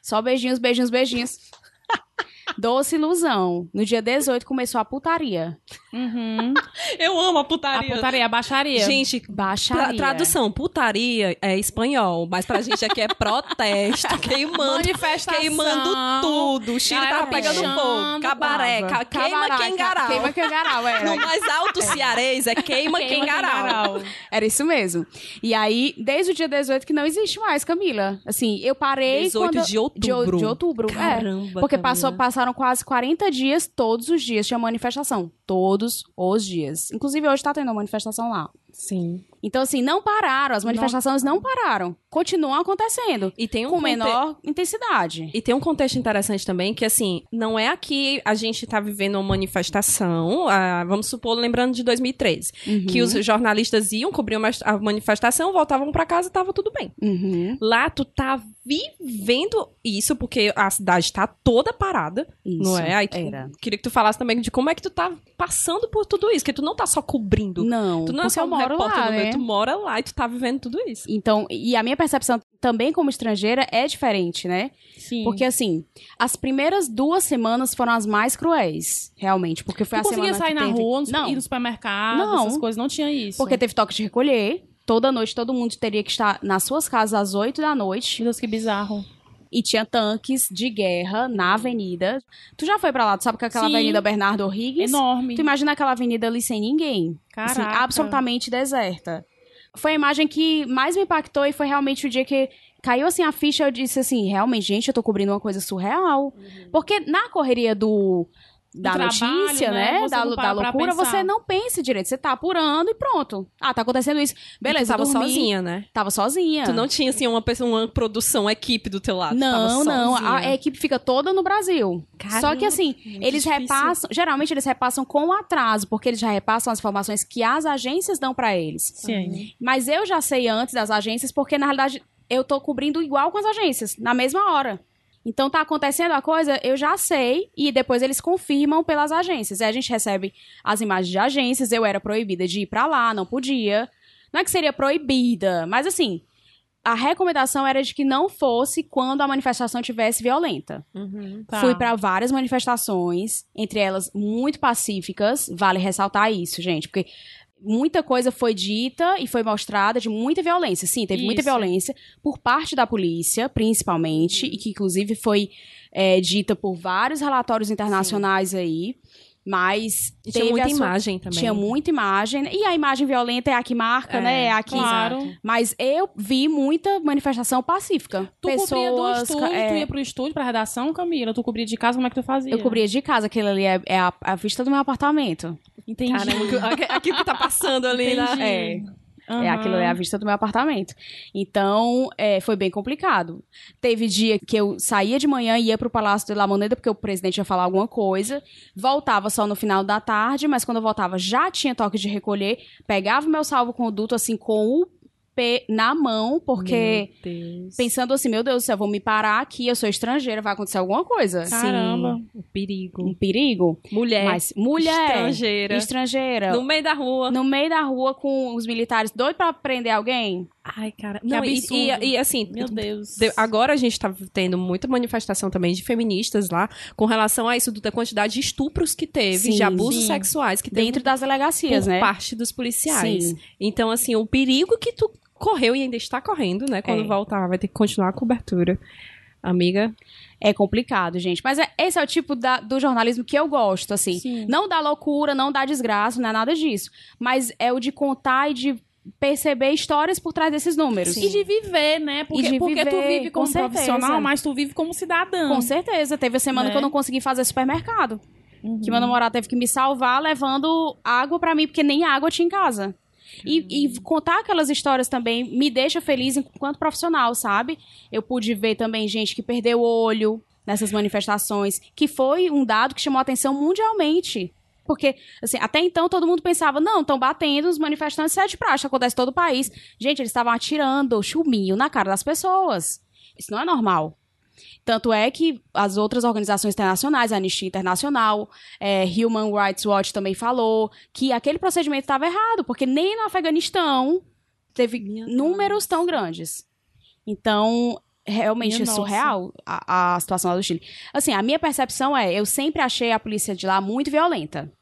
Só beijinhos, beijinhos, beijinhos. Doce ilusão. No dia 18 começou a putaria. Uhum. Eu amo a A putaria. putaria, a baixaria. Gente, Baixaria. Tra- tradução, putaria é espanhol, mas pra gente aqui é protesto, queimando, Manifestação. queimando tudo. O Chile Galera tava pegando fogo. Cabaré, ca- queima Cabaré, quem ca- garal. Queima quem garal, era. No mais alto cearês é queima, quem Queima garal. Era isso mesmo. E aí, desde o dia 18 que não existe mais, Camila. Assim, eu parei 18 quando... de outubro. De, de outubro, é. Caramba, Porque Camila. passou, passaram quase 40 dias, todos os dias tinha manifestação. todos os dias. Inclusive, hoje tá tendo uma manifestação lá. Sim. Então, assim, não pararam. As manifestações não pararam. Continuam acontecendo. E tem um com conte- menor intensidade. E tem um contexto interessante também, que assim, não é aqui a gente tá vivendo uma manifestação, ah, vamos supor, lembrando de 2013, que os jornalistas iam cobrir uma- a manifestação, voltavam pra casa e tava tudo bem. Uhum. Lá tu tá vivendo isso, porque a cidade tá toda parada, não Isso, é? Aí tu- queria que tu falasse também de como é que tu tá passando por tudo isso, que tu não tá só cobrindo. Não, tu não é só um repórter lá, né? tu mora lá e tu tá vivendo tudo isso. Então, e a minha percepção também como estrangeira é diferente, né? Sim. Porque, assim, as primeiras duas semanas foram as mais cruéis, realmente. Porque foi tu a conseguia semana sair que na teve... rua, Não, ir no supermercado, Não. essas coisas, não tinha isso. porque teve toque de recolher. Toda noite, todo mundo teria que estar nas suas casas às 8 da noite. Meu Deus, que bizarro. E tinha tanques de guerra na avenida. Tu já foi pra lá? Tu sabe que é aquela Sim. avenida Bernardo O'Higgins? Enorme. Tu imagina aquela avenida ali sem ninguém. Assim, Caraca. absolutamente deserta. Foi a imagem que mais me impactou e foi realmente o dia que caiu assim a ficha. Eu disse assim: realmente, gente, eu tô cobrindo uma coisa surreal. Porque na correria do. Da trabalho, notícia, né? né? Da, da para loucura, você não pensa direito. Você tá apurando e pronto. Ah, tá acontecendo isso. Beleza, tava dormi. sozinha, né? Tava sozinha. Tu não tinha, assim, uma, pessoa, uma produção, uma equipe do teu lado. Não, não. sozinha. A equipe fica toda no Brasil. Caramba, Só que assim, eles difícil. repassam. Geralmente eles repassam com atraso, porque eles já repassam as informações que as agências dão pra eles. Sim. Mas eu já sei antes das agências, porque na realidade eu tô cobrindo igual com as agências, na mesma hora. Então tá acontecendo a coisa, eu já sei, e depois eles confirmam pelas agências. Aí a gente recebe as imagens de agências, eu era proibida de ir pra lá, não podia. Não é que seria proibida, mas assim, a recomendação era de que não fosse quando a manifestação tivesse violenta. Uhum. Tá. Fui pra várias manifestações, entre elas muito pacíficas. Vale ressaltar isso, gente, porque muita coisa foi dita e foi mostrada de muita violência. Sim, teve muita Isso. violência por parte da polícia, principalmente, e que inclusive foi é, dita por vários relatórios internacionais aí. Mas E tinha muita imagem também. Tinha muita imagem. E a imagem violenta é a que marca, É, né? É a que. Claro. Mas eu vi muita manifestação pacífica. Tu cobria do Pessoas. estúdio, é, tu ia pro estúdio, pra redação, Camila? Tu cobria de casa, como é que tu fazia? Eu cobria de casa, aquele ali é, é a, a vista do meu apartamento. Entendi. Caramba, que- aquilo que tá passando ali, né? Entendi. É. É Aham. aquilo é a vista do meu apartamento. Então, é, foi bem complicado. Teve dia que eu saía de manhã e ia pro Palácio de La Moneda, porque o presidente ia falar alguma coisa. Voltava só no final da tarde, mas quando eu voltava já tinha toque de recolher. Pegava o meu salvo-conduto, assim, com o na mão, porque... Meu Deus. Pensando assim, meu Deus do céu, vou me parar aqui, eu sou estrangeira, vai acontecer alguma coisa. Caramba. Sim, o perigo. Um perigo. Mulher. Mas mulher, Estrangeira. estrangeira, No meio da rua. no meio da rua com os militares doidos pra prender alguém. Ai, cara. Que Não, e, absurdo. e, e, assim, Meu Deus. de- agora a gente tá tendo muita manifestação também de feministas lá com relação a isso, da quantidade de estupros que teve, Sim, de abusos sim. sexuais que teve Dentro das delegacias, por né? parte dos policiais. Sim. Então, assim, o perigo que tu correu e ainda está correndo, né? Quando É. voltar, vai ter que continuar a cobertura. Amiga, É complicado, gente. Mas é- esse é o tipo da- do jornalismo que eu gosto, assim. Sim. Não da loucura, não da desgraça, não é nada disso. Mas é o de contar e de perceber histórias por trás desses números. E de viver, né? Porque, de porque tu viver, vive como com certeza. profissional, mas tu vive como cidadã. Com certeza. Teve a semana Né? que eu não consegui fazer supermercado. Uhum. Que meu namorado teve que me salvar levando água pra mim, porque nem água tinha em casa. E, e contar aquelas histórias também me deixa feliz enquanto profissional, sabe? Eu pude ver também gente que perdeu o olho nessas manifestações, que foi um dado que chamou a atenção mundialmente. Porque, assim, até então todo mundo pensava, não, estão batendo os manifestantes sete praxe, acontece em todo o país. Gente, eles estavam atirando chuminho na cara das pessoas. Isso não é normal. Tanto é que as outras organizações internacionais, a Anistia Internacional, é, Human Rights Watch também falou que aquele procedimento estava errado, porque nem no Afeganistão teve Minha números tão grandes. Então, realmente Minha é nossa. surreal a, a situação lá do Chile. Assim, a minha percepção é, eu sempre achei a polícia de lá muito violenta.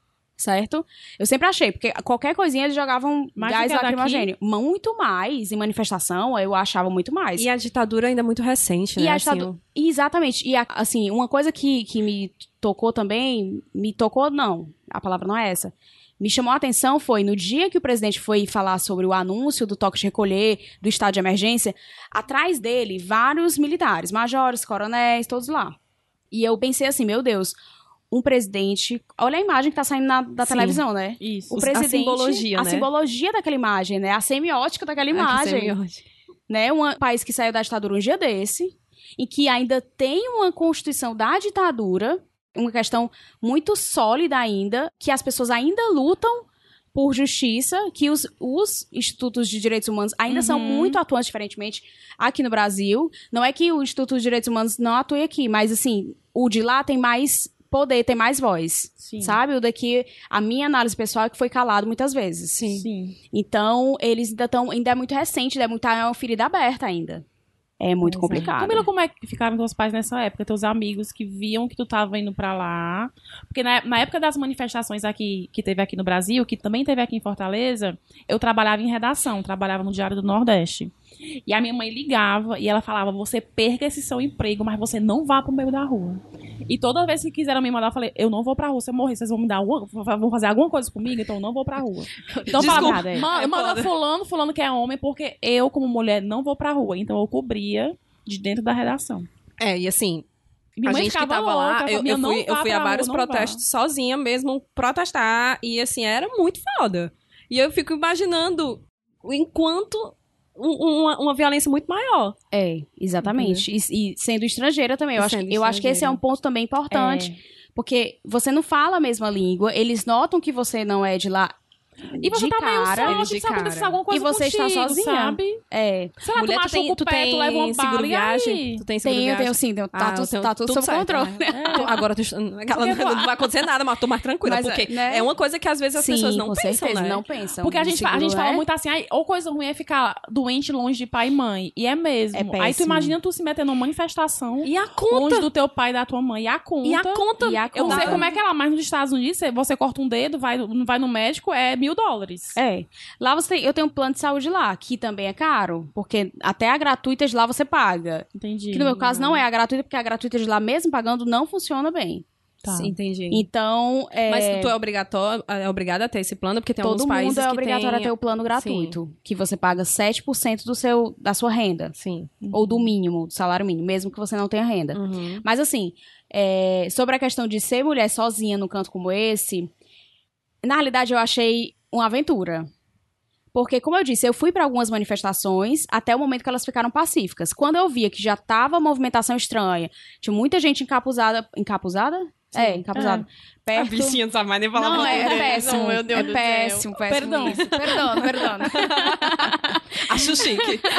Certo? Eu sempre achei, porque qualquer coisinha eles jogavam Mais gás a daqui? Muito mais. Em manifestação, eu achava muito mais. e a ditadura ainda muito recente, E né? a assim, ditadu- Exatamente. E, a- assim, uma coisa que, que me tocou também, me tocou, não, a palavra não é essa. Me chamou a atenção foi no dia que o presidente foi falar sobre o anúncio do toque de recolher, do estado de emergência, atrás dele, vários militares, majores, coronéis, todos lá. E eu pensei assim, meu Deus, um presidente. Olha a imagem que tá saindo na, da Sim. televisão, né? Isso. O Os- a presidente. simbologia, a né? simbologia daquela imagem, né? A semiótica daquela Ah, que imagem. semiótica. né? Um país que saiu da ditadura um dia desse, e que ainda tem uma constituição da ditadura, uma questão muito sólida ainda, que as pessoas ainda lutam por justiça, que os, os institutos de direitos humanos ainda são Uhum. muito atuantes, diferentemente aqui no Brasil. Não é que o Instituto de Direitos Humanos não atue aqui, mas assim, o de lá tem mais poder, tem mais voz. Sim. Sabe? O daqui, a minha análise pessoal é que foi calado muitas vezes. Sim. Sim. Então, eles ainda estão. Ainda é muito recente, ainda é muito, é uma ferida aberta ainda. É muito Exato. complicado. Camila, como é que ficaram teus pais nessa época? Teus amigos que viam que tu tava indo pra lá? Porque na, na época das manifestações aqui, que teve aqui no Brasil, que também teve aqui em Fortaleza, eu trabalhava em redação, trabalhava no Diário do Nordeste. E a minha mãe ligava e ela falava: você perca esse seu emprego, mas você não vá pro meio da rua. E toda vez que quiseram me mandar, eu falei: eu não vou pra rua. Se eu morrer, vocês vão me dar alguma, vão fazer alguma coisa comigo, então eu não vou pra rua. Então eu Desculpa, falava: é. "Ma- É manda fulano, fulano que é homem, porque eu, como mulher, não vou pra rua. Então eu cobria de dentro da redação. É, e assim, minha a gente que tava lá, eu, eu fui, eu fui a vários rua, não vá. protestos sozinha mesmo, protestar, e assim, era muito foda. E eu fico imaginando enquanto um- uma, uma violência muito maior. É, exatamente. E, e sendo estrangeira também. Eu, E acho, sendo eu acho que esse é um ponto também importante. É. Porque você não fala a mesma língua, eles notam que você não é de lá. E você de tá meio cara, só, eles tipo, de cara. alguma coisa E você está contigo, sozinha. sabe? É. Sei lá, Mulher, tu tu tem, machuca tu o pé, tem tu leva uma seguro bala, e viagem? Tu tem seguro Tenho, viagem? tenho sim, tenho, tá, Ah, tudo, eu tenho tá tudo, sob certo, controle. né? Tu- Agora, tu, aquela, não vai acontecer nada, mas tô mais tranquila. Mas, porque né? é uma coisa que às vezes as Sim, pessoas não pensam, certeza, né? não pensam. Porque a gente, a gente Seguro, fala né? muito assim, ou coisa ruim é ficar doente longe de pai e mãe. E é mesmo. É Aí tu imagina tu se meter numa manifestação E a longe conta? do teu pai e da tua mãe. E a conta. E a conta? E a Eu não sei como é que é lá, mas nos Estados Unidos, você- você corta um dedo, vai, vai no médico, é mil dólares. É. Lá você tem, eu tenho um plano de saúde lá, que também é caro, porque até a gratuita de lá você paga. Entendi. Que no meu caso não é a gratuita, porque a gratuita de lá mesmo pagando não funciona bem. Tá. Sim, entendi. Então, é, Mas tu é obrigatório, é obrigada a ter esse plano, porque tem todo alguns países mundo é que obrigatório tem... a ter o plano gratuito, que você paga 7% do seu, da sua renda, Sim. ou do mínimo, do salário mínimo, mesmo que você não tenha renda. Uhum. Mas assim, é, sobre a questão de ser mulher sozinha num canto como esse, na realidade eu achei uma aventura. Porque, como eu disse, eu fui para algumas manifestações até o momento que elas ficaram pacíficas. Quando eu via que já tava movimentação estranha, tinha muita gente encapuzada. Encapuzada? É, encapuzada. A Perto. bichinha não sabe mais nem falar Não, é, é péssimo. Meu Deus é do péssimo, péssimo. Perdão. isso. Perdão, perdão. Acho chique.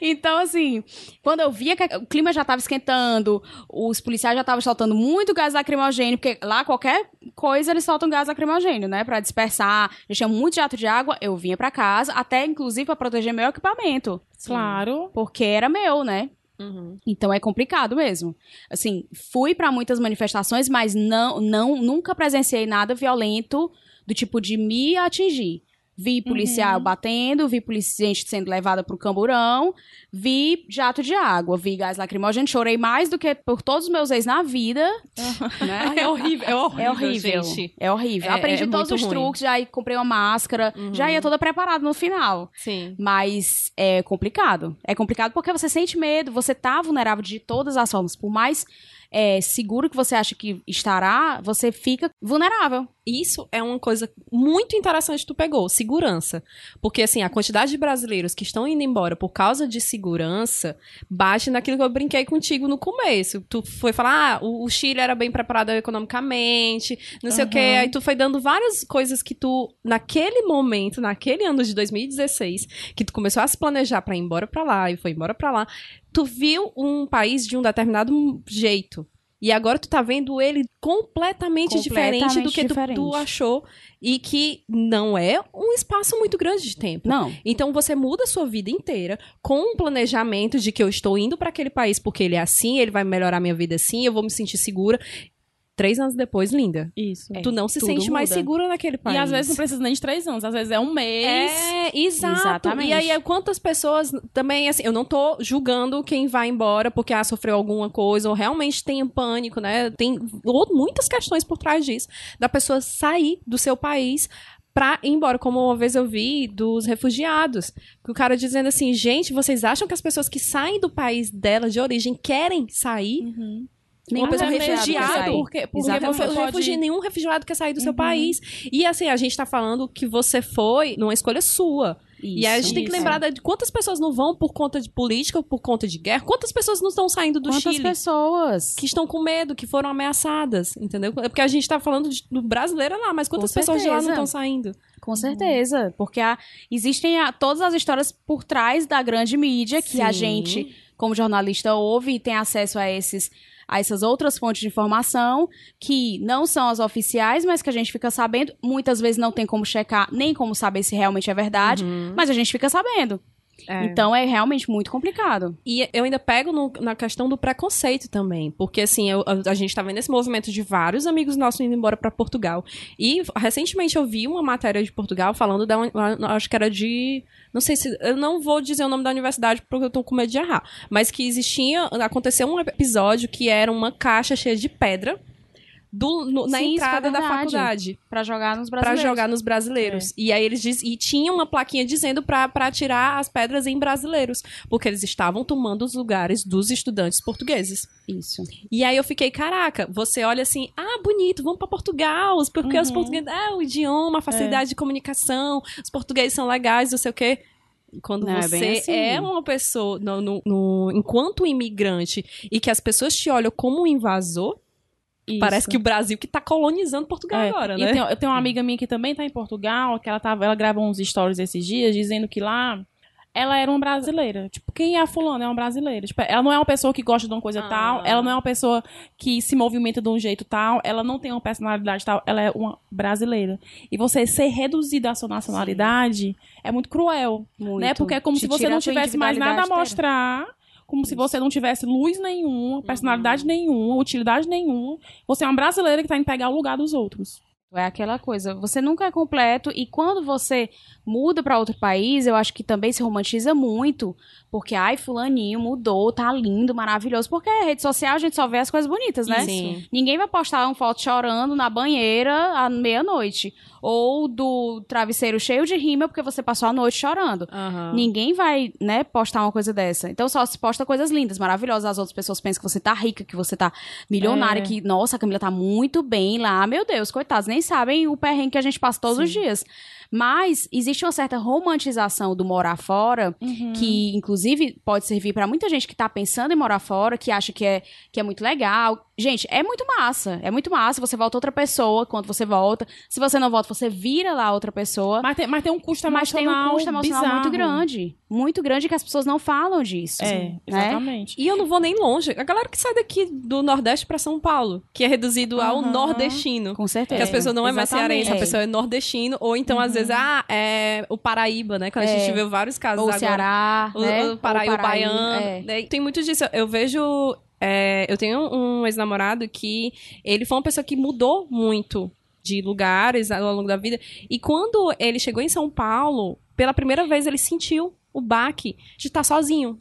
Então, assim, quando eu via que o clima já estava esquentando, os policiais já estavam soltando muito gás lacrimogênio, porque lá qualquer coisa eles soltam gás lacrimogênio, né? Pra dispersar. Eles tinham muito jato de água, eu vinha pra casa, até inclusive pra proteger meu equipamento. Claro. Porque era meu, né? Uhum. Então é complicado mesmo. Assim, fui pra muitas manifestações, mas não, não, nunca presenciei nada violento do tipo de me atingir. Vi policial batendo, vi gente sendo levada pro camburão, vi jato de água, vi gás lacrimógeno, chorei mais do que por todos os meus ex na vida, né? Ai, é horrível, é horrível, É horrível. gente. É horrível. É- Aprendi é todos os ruim. truques, já comprei uma máscara, já ia toda preparada no final. Sim. Mas é complicado. É complicado porque você sente medo, você tá vulnerável de todas as formas. Por mais é, seguro que você acha que estará, você fica vulnerável. Isso é uma coisa muito interessante que tu pegou, segurança. Porque, assim, a quantidade de brasileiros que estão indo embora por causa de segurança bate naquilo que eu brinquei contigo no começo. Tu foi falar, ah, o, Chile era bem preparado economicamente, não sei o quê. Aí tu foi dando várias coisas que tu, naquele momento, naquele ano de 2016, que tu começou a se planejar pra ir embora pra lá e foi embora pra lá, tu viu um país de um determinado jeito. E agora tu tá vendo ele completamente, diferente do que tu- diferente. tu achou e que não é um espaço muito grande de tempo. Não. Então você muda a sua vida inteira com um planejamento de que eu estou indo para aquele país porque ele é assim, ele vai melhorar minha vida assim, eu vou me sentir segura. Três anos depois, linda, Isso. É, tu não se sente mais muda. segura naquele país. E às vezes não precisa nem de três anos, às vezes é um mês. É, exato. Exatamente. E aí, quantas pessoas também, assim, eu não tô julgando quem vai embora porque ah, sofreu alguma coisa ou realmente tem pânico, né? Tem muitas questões por trás disso. Da pessoa sair do seu país pra ir embora, como uma vez eu vi dos refugiados. Que o cara dizendo assim, gente, vocês acham que as pessoas que saem do país delas de origem querem sair? Uhum. Nenhum uma pessoa refugiado quer refugiada. sair. porque, porque Exatamente. você Não, pode... nenhum refugiado quer sair do seu Uhum. país. E assim, a gente tá falando que você foi numa escolha sua. e aí a gente tem que isso. lembrar de quantas pessoas não vão por conta de política, por conta de guerra, quantas pessoas não estão saindo do Quantas Chile. pessoas? Que estão com medo, que foram ameaçadas, entendeu? É porque a gente tá falando de- do brasileiro lá, mas quantas Com pessoas de lá não estão saindo? Com certeza. Porque há- existem a- todas as histórias por trás da grande mídia que a Sim. gente, como jornalista, ouve e tem acesso a esses a essas outras fontes de informação que não são as oficiais, mas que a gente fica sabendo. Muitas vezes não tem como checar, nem como saber se realmente é verdade, mas a gente fica sabendo. É. Então é realmente muito complicado. E eu ainda pego no- na questão do preconceito também. Porque, assim, eu- a, a gente tá vendo esse movimento de vários amigos nossos indo embora pra Portugal. E recentemente eu vi uma matéria de Portugal falando da. Acho que era de. Não sei se. Eu não vou dizer o nome da universidade porque eu tô com medo de errar. Mas que existia. Aconteceu um episódio que era uma caixa cheia de pedra. Do- no- na Sim, isso é entrada da faculdade. Pra jogar nos Pra brasileiros. jogar nos brasileiros. E aí eles diz, e tinha uma plaquinha dizendo pra pra tirar as pedras em brasileiros, porque eles estavam tomando os lugares dos estudantes portugueses. Isso. E aí eu fiquei, caraca, você olha assim, ah, bonito, vamos pra Portugal, os- porque os Uhum. portugueses, ah, o idioma, a facilidade de comunicação, os portugueses são legais, não sei o quê. Quando Não, é você bem assim. é uma pessoa, no, no- no- enquanto imigrante, e que as pessoas te olham como um invasor, parece que o Brasil que tá colonizando Portugal É, agora, né? eu tenho uma amiga minha que também tá em Portugal, que ela, tava, ela gravou uns stories esses dias dizendo que lá ela era uma brasileira. Tipo, quem é a fulana? É uma brasileira. Tipo, ela não é uma pessoa que gosta de uma coisa Ah. tal, ela não é uma pessoa que se movimenta de um jeito tal, ela não tem uma personalidade tal, ela é uma brasileira. E você ser reduzido à sua nacionalidade é muito cruel, Muito. né? Porque é como Te se você não tivesse mais nada a mostrar. Como se você não tivesse luz nenhuma, personalidade Uhum. nenhuma, utilidade nenhuma. Você é uma brasileira que tá indo pegar o lugar dos outros. É aquela coisa, você nunca é completo e quando você muda pra outro país, eu acho que também se romantiza muito, porque ai, fulaninho mudou, tá lindo, maravilhoso, porque a rede social a gente só vê as coisas bonitas, né? Sim. Ninguém vai postar uma foto chorando na banheira à meia-noite, ou do travesseiro cheio de rímel porque você passou a noite chorando. Aham. Ninguém vai, né, postar uma coisa dessa. Então só se posta coisas lindas, maravilhosas. As outras pessoas pensam que você tá rica, que você tá milionária, É. que, nossa, a Camila tá muito bem lá. Meu Deus, coitados, nem sabem o perrengue que a gente passa todos os dias. Mas existe uma certa romantização do morar fora, Uhum. que inclusive pode servir pra muita gente que tá pensando em morar fora, que acha que é, que é muito legal. Gente, é muito massa. É muito massa. Você volta outra pessoa quando você volta. Se você não volta, você vira lá outra pessoa. Mas tem, mas tem um custo Mas tem emocional. um custo emocional bizarro. muito grande. Muito grande que as pessoas não falam disso. É, né? exatamente. E eu não vou nem longe. A galera que sai daqui do Nordeste pra São Paulo, que é reduzido ao Aham. nordestino. Com certeza. Porque as pessoas não é mais exatamente. cearense, a É. pessoa é nordestino. Ou então, às vezes, ah, é o Paraíba, né? Quando a É. gente vê vários casos Ou o agora. Ceará, O, né? o Paraíba, Ou o baiano. é. né? Tem muito disso. Eu vejo. É, eu tenho um ex-namorado que ele foi uma pessoa que mudou muito de lugares ao longo da vida. E quando ele chegou em São Paulo, pela primeira vez ele sentiu o baque de estar sozinho.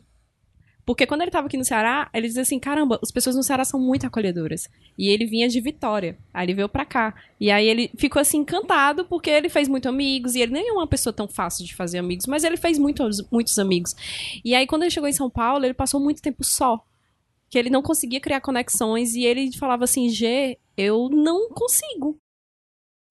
Porque quando ele estava aqui no Ceará, ele dizia assim: caramba, as pessoas no Ceará são muito acolhedoras. E ele vinha de Vitória. Aí ele veio pra cá. E aí ele ficou assim encantado porque ele fez muitos amigos. E ele nem é uma pessoa tão fácil de fazer amigos, mas ele fez muitos, muitos amigos. E aí quando ele chegou em São Paulo, ele passou muito tempo só. Que ele não conseguia criar conexões. E ele falava assim: G, eu não consigo.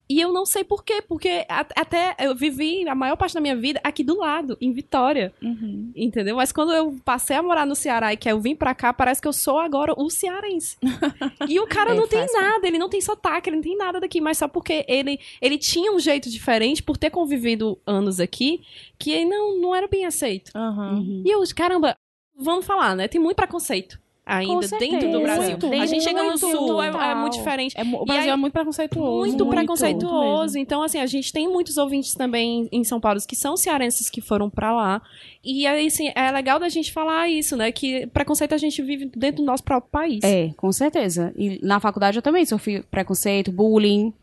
E eu não sei por quê, porque até eu vivi a maior parte da minha vida aqui do lado, em Vitória. Uhum. Entendeu? Mas quando eu passei a morar no Ceará e que eu vim pra cá, parece que eu sou agora o cearense. e o cara É, não tem nada, ele não tem sotaque, ele não tem nada daqui, mas só porque ele, ele tinha um jeito diferente por ter convivido anos aqui, que ele não, não era bem aceito. Aham. Uhum. E eu, caramba, vamos falar, né? Tem muito preconceito ainda dentro do. Brasil. Muito, a gente chega no muito, sul, é, é muito diferente. É o Brasil aí- é muito preconceituoso. Muito, muito preconceituoso. Então, assim, a gente tem muitos ouvintes também em São Paulo que são cearenses que foram pra lá. E aí, assim, é legal da gente falar isso, né? Que preconceito a gente vive dentro do nosso próprio país. É, com certeza. E na faculdade eu também sofri preconceito, bullying,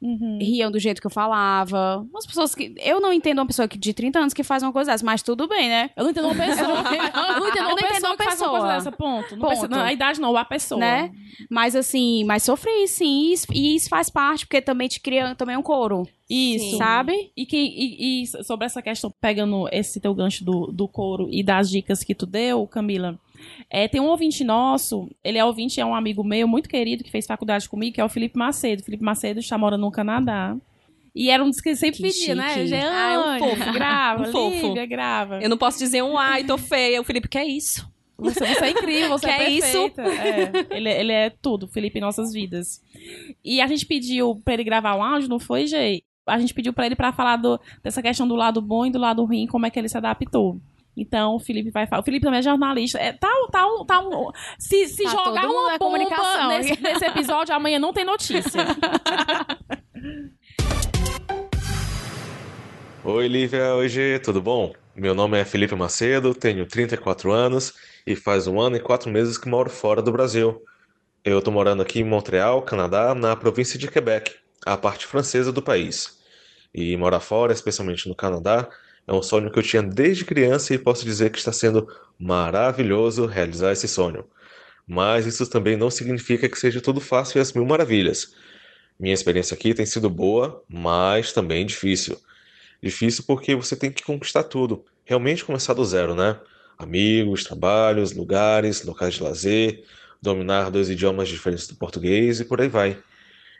Uhum. riam do jeito que eu falava. Umas pessoas que. Eu não entendo uma pessoa que, de 30 anos que faz uma coisa dessa, mas tudo bem, né? Eu não entendo uma pessoa. eu não entendo Eu não uma entendo pessoa uma que faz uma pessoa. coisa dessa, ponto. Não, Ponto. pensa- não, a idade não, a pessoa. Né? Mas assim, mas sofri sim, e isso, e isso faz parte, porque também te cria também um couro, Isso. sabe? E, que, e, e sobre essa questão, pegando esse teu gancho do, do couro e das dicas que tu deu, Camila, É, tem um ouvinte nosso, ele é ouvinte, é um amigo meu, muito querido, que fez faculdade comigo, que é o Felipe Macedo. Felipe Macedo está morando no Canadá. E era um dos que sempre Que pedia, né? Jean, Ah, é um fofo. grava, Um fofo. Lívia, grava. Eu não posso dizer um ai, tô feia. O Felipe, que é isso? Você, você é incrível, você Que é é isso? É, ele, ele é tudo, Felipe, em nossas vidas. E a gente pediu pra ele gravar um áudio, não foi, Jay? A gente pediu pra ele pra falar do- dessa questão do lado bom e do lado ruim, como é que ele se adaptou. Então, o Felipe vai falar. O Felipe também é jornalista. É, tá, tá, tá um- se se Tá jogar uma bomba comunicação. nesse, nesse episódio, amanhã não tem notícia. Oi, Lívia. Oi, Gê. Tudo bom? Meu nome é Felipe Macedo, tenho 34 anos e faz um ano e quatro meses que moro fora do Brasil. Eu tô morando aqui em Montreal, Canadá, na província de Quebec, a parte francesa do país. E morar fora, especialmente no Canadá, é um sonho que eu tinha desde criança e posso dizer que está sendo maravilhoso realizar esse sonho. Mas isso também não significa que seja tudo fácil e as mil maravilhas. Minha experiência aqui tem sido boa, mas também difícil. Difícil porque você tem que conquistar tudo, realmente começar do zero, né? Amigos, trabalhos, lugares, locais de lazer, dominar dois idiomas diferentes do português e por aí vai.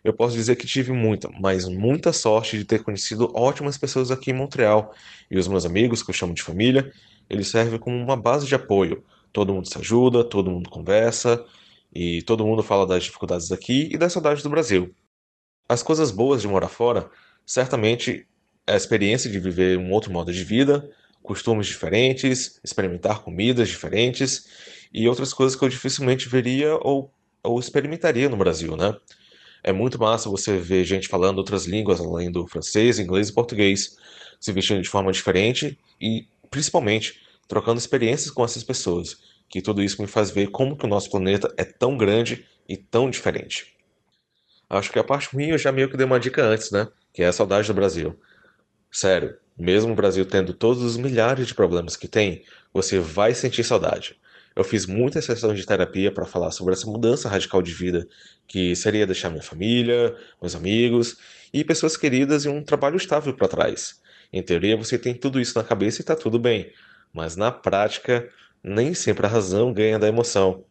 Eu posso dizer que tive muita, mas muita sorte de ter conhecido ótimas pessoas aqui em Montreal. E os meus amigos, que eu chamo de família, eles servem como uma base de apoio. Todo mundo se ajuda, todo mundo conversa e todo mundo fala das dificuldades daqui e das saudades do Brasil. As coisas boas de morar fora, certamente é a experiência de viver um outro modo de vida, costumes diferentes, experimentar comidas diferentes e outras coisas que eu dificilmente veria ou, ou experimentaria no Brasil, né? É muito massa você ver gente falando outras línguas além do francês, inglês e português, se vestindo de forma diferente e, principalmente, trocando experiências com essas pessoas, que tudo isso me faz ver como que o nosso planeta é tão grande e tão diferente. Acho que a parte ruim eu já meio que dei uma dica antes, né? Que é a saudade do Brasil. Sério, mesmo o Brasil tendo todos os milhares de problemas que tem, você vai sentir saudade. Eu fiz muitas sessões de terapia para falar sobre essa mudança radical de vida, que seria deixar minha família, meus amigos e pessoas queridas e um trabalho estável para trás. Em teoria, você tem tudo isso na cabeça e está tudo bem, mas na prática, nem sempre a razão ganha da emoção.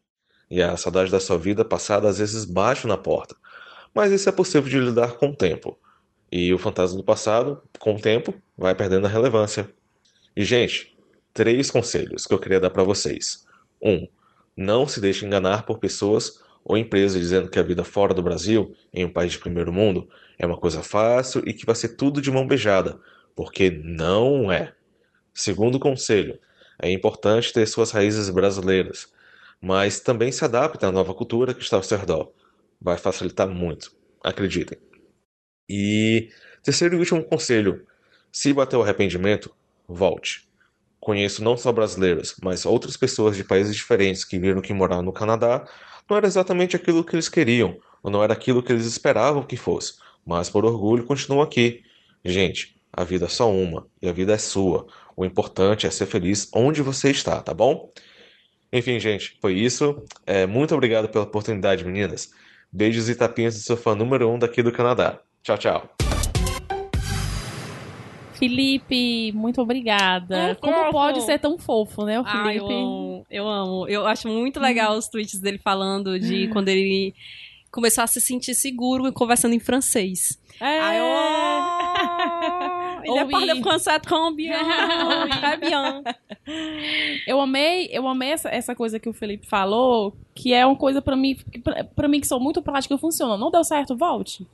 E a saudade da sua vida passada às vezes bate na porta. Mas isso é possível de lidar com o tempo. E o fantasma do passado, com o tempo, vai perdendo a relevância. E, gente, três conselhos que eu queria dar para vocês. Um, não se deixe enganar por pessoas ou empresas dizendo que a vida fora do Brasil, em um país de primeiro mundo, é uma coisa fácil e que vai ser tudo de mão beijada, porque não é. Segundo conselho, é importante ter suas raízes brasileiras, mas também se adapte à nova cultura que está ao seu redor. Vai facilitar muito, acreditem. E terceiro e último conselho: se bater o arrependimento, volte. Conheço não só brasileiros, mas outras pessoas de países diferentes que viram que morar no Canadá não era exatamente aquilo que eles queriam, ou não era aquilo que eles esperavam que fosse, mas por orgulho continuam aqui. Gente, a vida é só uma e a vida é sua. O importante é ser feliz onde você está, tá bom? Enfim, gente, foi isso. É, muito obrigado pela oportunidade, meninas. Beijos e tapinhas do seu fã número um daqui do Canadá. Tchau, tchau. Felipe, muito obrigada. É Como fofo. pode ser tão fofo, né, o Ah, eu Felipe? amo, eu amo. Eu acho muito legal os tweets dele falando de quando ele começou a se sentir seguro conversando em francês. É. Eu amo! Ele é Oui. parle français très bien, très bien. Eu amei, eu amei essa, essa coisa que o Felipe falou, que é uma coisa pra mim, pra mim que sou muito prática e funciona. Não deu certo, volte.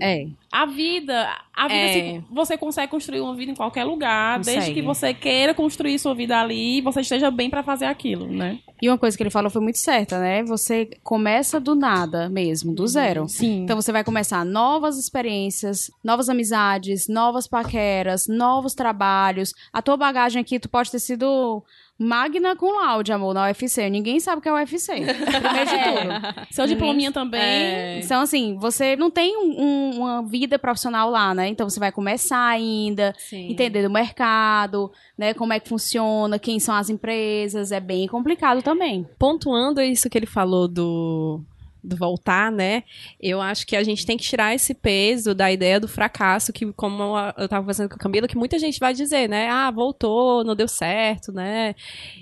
É. A vida, a vida É. se- você consegue construir uma vida em qualquer lugar, desde Consegue. que você queira construir sua vida ali e você esteja bem pra fazer aquilo, né? E uma coisa que ele falou foi muito certa, né? Você começa do nada mesmo, do zero. Sim. Então você vai começar novas experiências, novas amizades, novas paqueras, novos trabalhos. A tua bagagem aqui, tu pode ter sido magna com laude, amor, na UFC. Ninguém sabe o que é UFC. Primeiro de tudo. Seu diplominha também. É. Então, assim, você não tem um- um- uma vida profissional lá, né? Então você vai começar ainda, Sim. entender do mercado, né? Como é que funciona, quem são as empresas. É bem complicado também. Pontuando isso que ele falou do do voltar, né? Eu acho que a gente tem que tirar esse peso da ideia do fracasso, que, como eu tava conversando com a Camila, que muita gente vai dizer, né? Ah, voltou, não deu certo, né?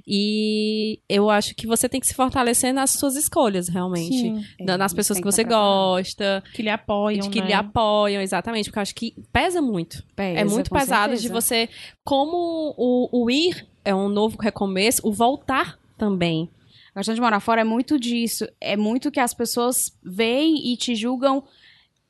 E eu acho que você tem que se fortalecer nas suas escolhas, realmente. Sim. Na- nas É, pessoas que você gosta, Que lhe apoiam, de que né? lhe apoiam, exatamente. Porque eu acho que pesa muito. Pesa, é muito pesado de certeza. você. Como o, o ir é um novo recomeço, o voltar também. A questão de morar fora é muito disso. É muito que as pessoas veem e te julgam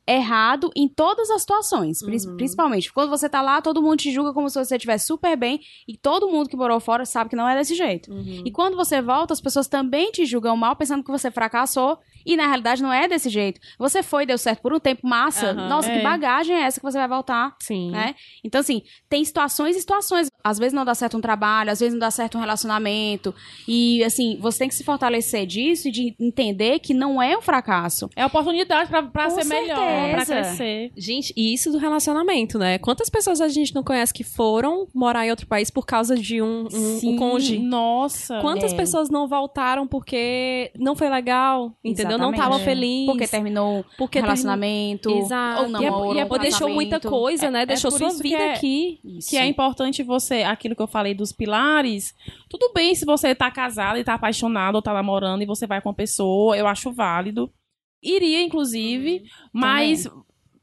errado em todas as situações. Uhum. Principalmente. Quando você tá lá, todo mundo te julga como se você estivesse super bem. E todo mundo que morou fora sabe que não é desse jeito. E quando você volta, as pessoas também te julgam mal, pensando que você fracassou. E na realidade não é desse jeito. Você foi, deu certo por um tempo, massa. Aham. Nossa, É. que bagagem é essa que você vai voltar? Sim. né? Então, assim, tem situações e situações. Às vezes não dá certo um trabalho, às vezes não dá certo um relacionamento. E, assim, você tem que se fortalecer disso e de entender que não é um fracasso. É oportunidade pra, pra Com ser pra crescer. Gente, e isso do relacionamento, né? Quantas pessoas a gente não conhece que foram morar em outro país por causa de um, um, um cônjuge? Nossa. Quantas É. pessoas não voltaram porque não foi legal, entendeu? Não Exatamente. estavam É. felizes. Porque terminou porque relacionamento, Exato. ou E é- e é- um ou deixou muita coisa, né? É- é deixou sua vida é- aqui. Isso. Que é importante você, aquilo que eu falei dos pilares. Tudo bem se você tá casado e tá apaixonado ou tá namorando e você vai com uma pessoa, eu acho válido. Iria, inclusive, mas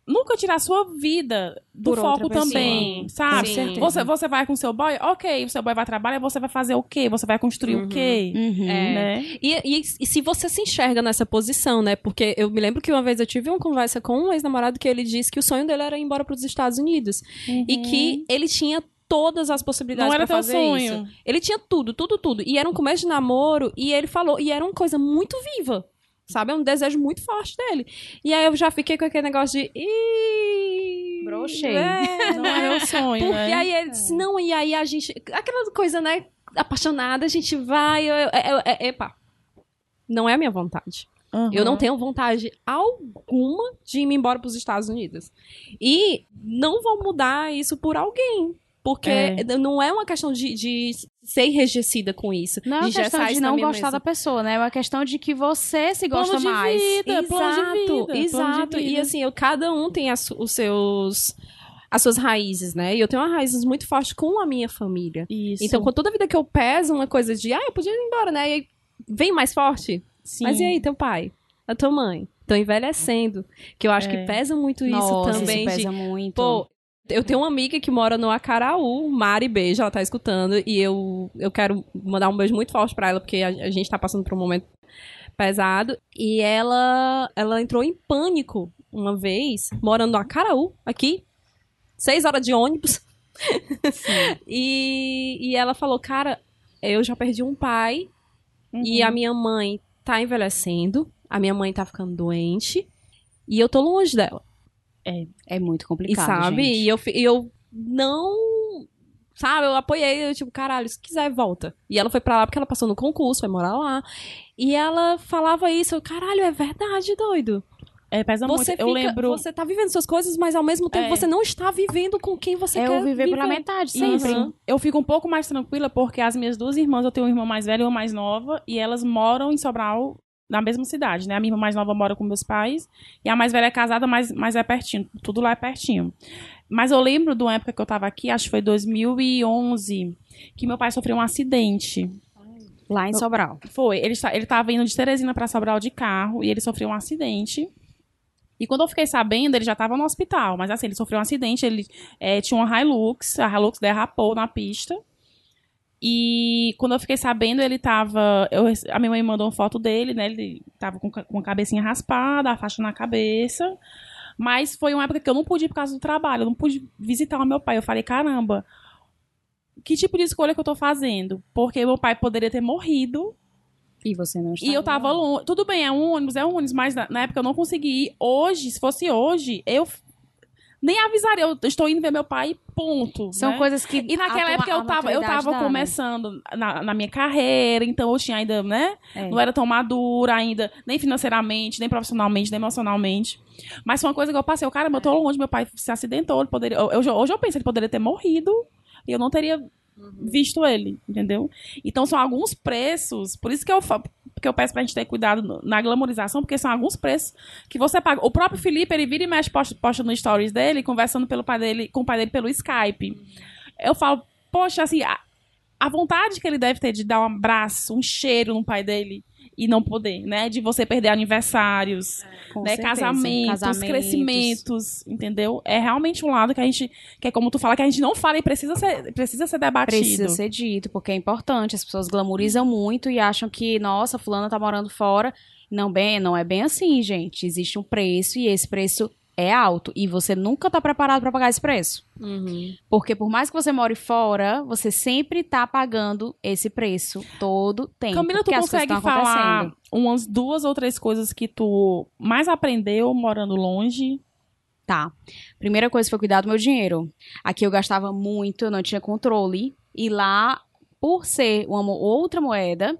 nunca tirar sua vida do Por foco também, sabe? certeza. Você, você vai com seu boy, ok, o seu boy vai trabalhar, você vai fazer o quê? Você vai construir Uhum. o quê? Uhum. É. Né? E, e- e se você se enxerga nessa posição, né? Porque eu me lembro que uma vez eu tive uma conversa com um ex-namorado que ele disse que o sonho dele era ir embora para os Estados Unidos. E que ele tinha todas as possibilidades teu fazer sonho. isso. Ele tinha tudo, tudo, tudo. E era um começo de namoro e ele falou, e era uma coisa muito viva. Sabe? É um desejo muito forte dele. E aí eu já fiquei com aquele negócio de. Ih, Brochei. é, Não é meu sonho, porque né? aí ele disse, não, e aí a gente. Aquela coisa, né? Apaixonada, a gente vai. Eu, eu, eu- eu- epa. Não é a minha vontade. Eu Uhum. não tenho vontade alguma de ir embora para os Estados Unidos. E não vou mudar isso por alguém. Porque É. não é uma questão de, de ser enrijecida com isso. Não é uma de questão de não gostar mesa. da pessoa, né? É uma questão de que você se Plano gosta de mais. vida, plano de Exato, vida, plano de exato. E vida. assim, eu, cada um tem as- os seus as suas raízes, né? E eu tenho uma raízes muito forte com a minha família. Isso. Então, com toda vida que eu peso uma coisa de, ah, eu podia ir embora, né? E aí vem mais forte. Sim. Mas e aí, teu pai? A tua mãe? Estão envelhecendo. Que eu acho É. que pesa muito isso Nossa, também. isso de, pesa muito. pô, eu tenho uma amiga que mora no Acaraú, Mari Beijo, ela tá escutando, e eu, eu quero mandar um beijo muito forte pra ela, porque a, a gente tá passando por um momento pesado. E ela, ela entrou em pânico uma vez, morando no Acaraú, aqui, seis horas de ônibus. e, e ela falou, cara, eu já perdi um pai, Uhum. e a minha mãe tá envelhecendo, a minha mãe tá ficando doente, e eu tô longe dela. É muito E complicado, sabe? gente. E eu, e eu não. Sabe, eu apoiei, eu, tipo, caralho, se quiser, volta. E ela foi pra lá porque ela passou no concurso, foi morar lá. E ela falava isso, eu, caralho, é verdade, doido. É, pesa Você muito. Eu fica, lembro. você tá vivendo suas coisas, mas ao mesmo tempo É. você não está vivendo com quem você É quer o viver pela metade, sempre. Uhum. Eu fico um pouco mais tranquila porque as minhas duas irmãs, eu tenho uma irmã mais velha e uma mais nova, e elas moram em Sobral, na mesma cidade, né? A minha irmã mais nova mora com meus pais, e a mais velha é casada, mas, mas é pertinho. Tudo lá é pertinho. Mas eu lembro de uma época que eu tava aqui, acho que foi 2011, que meu pai sofreu um acidente. Lá em Sobral. Foi, ele, ele tava indo de Teresina pra Sobral de carro, e ele sofreu um acidente. E quando eu fiquei sabendo, ele já tava no hospital. Mas assim, ele sofreu um acidente, ele eh, tinha uma Hilux, a Hilux derrapou na pista. E quando eu fiquei sabendo, ele tava. eu a minha mãe mandou uma foto dele, né? Ele tava com, com a cabecinha raspada, a faixa na cabeça. Mas foi uma época que eu não pude ir por causa do trabalho, eu não pude visitar o meu pai. Eu falei, caramba, que tipo de escolha que eu tô fazendo? Porque meu pai poderia ter morrido E você não está. e eu tava longe. Tudo bem, é um ônibus, é um ônibus, mas na, na época eu não consegui ir. Hoje, se fosse hoje, eu nem avisaria. Eu estou indo ver meu pai, ponto. São né? coisas que. E naquela a- época eu tava, eu tava dá, né? começando na, na minha carreira, então eu tinha ainda, né? É. Não era tão madura ainda, nem financeiramente, nem profissionalmente, nem emocionalmente. Mas foi uma coisa que eu passei, o cara, eu tô longe, meu pai se acidentou, ele poderia. eu- eu- hoje eu penso, ele poderia ter morrido e eu não teria visto ele, entendeu? Então são alguns preços, por isso que eu fa- que eu peço pra gente ter cuidado na glamorização, porque são alguns preços que você paga. O próprio Felipe, ele vira e mexe, posta, posta no stories dele, conversando pelo pai dele, com o pai dele pelo Skype. Eu falo, poxa, assim, a, a vontade que ele deve ter de dar um abraço, um cheiro no pai dele e não poder, né? De você perder aniversários, Com né? certeza. Casamentos, Casamentos. crescimentos, entendeu? É realmente um lado que a gente, que é como tu fala, que a gente não fala e precisa ser, precisa ser debatido. Precisa ser dito, porque é importante. As pessoas glamorizam muito e acham que, nossa, fulana tá morando fora. Não, bem, não é bem assim, gente. Existe um preço e esse preço é alto. E você nunca tá preparado pra pagar esse preço. Uhum. Porque por mais que você more fora, você sempre tá pagando esse preço todo tempo. Camila, tu consegue falar umas duas ou três coisas que tu mais aprendeu morando longe? Tá. Primeira coisa foi cuidar do meu dinheiro. Aqui eu gastava muito, eu não tinha controle. E lá, por ser uma outra moeda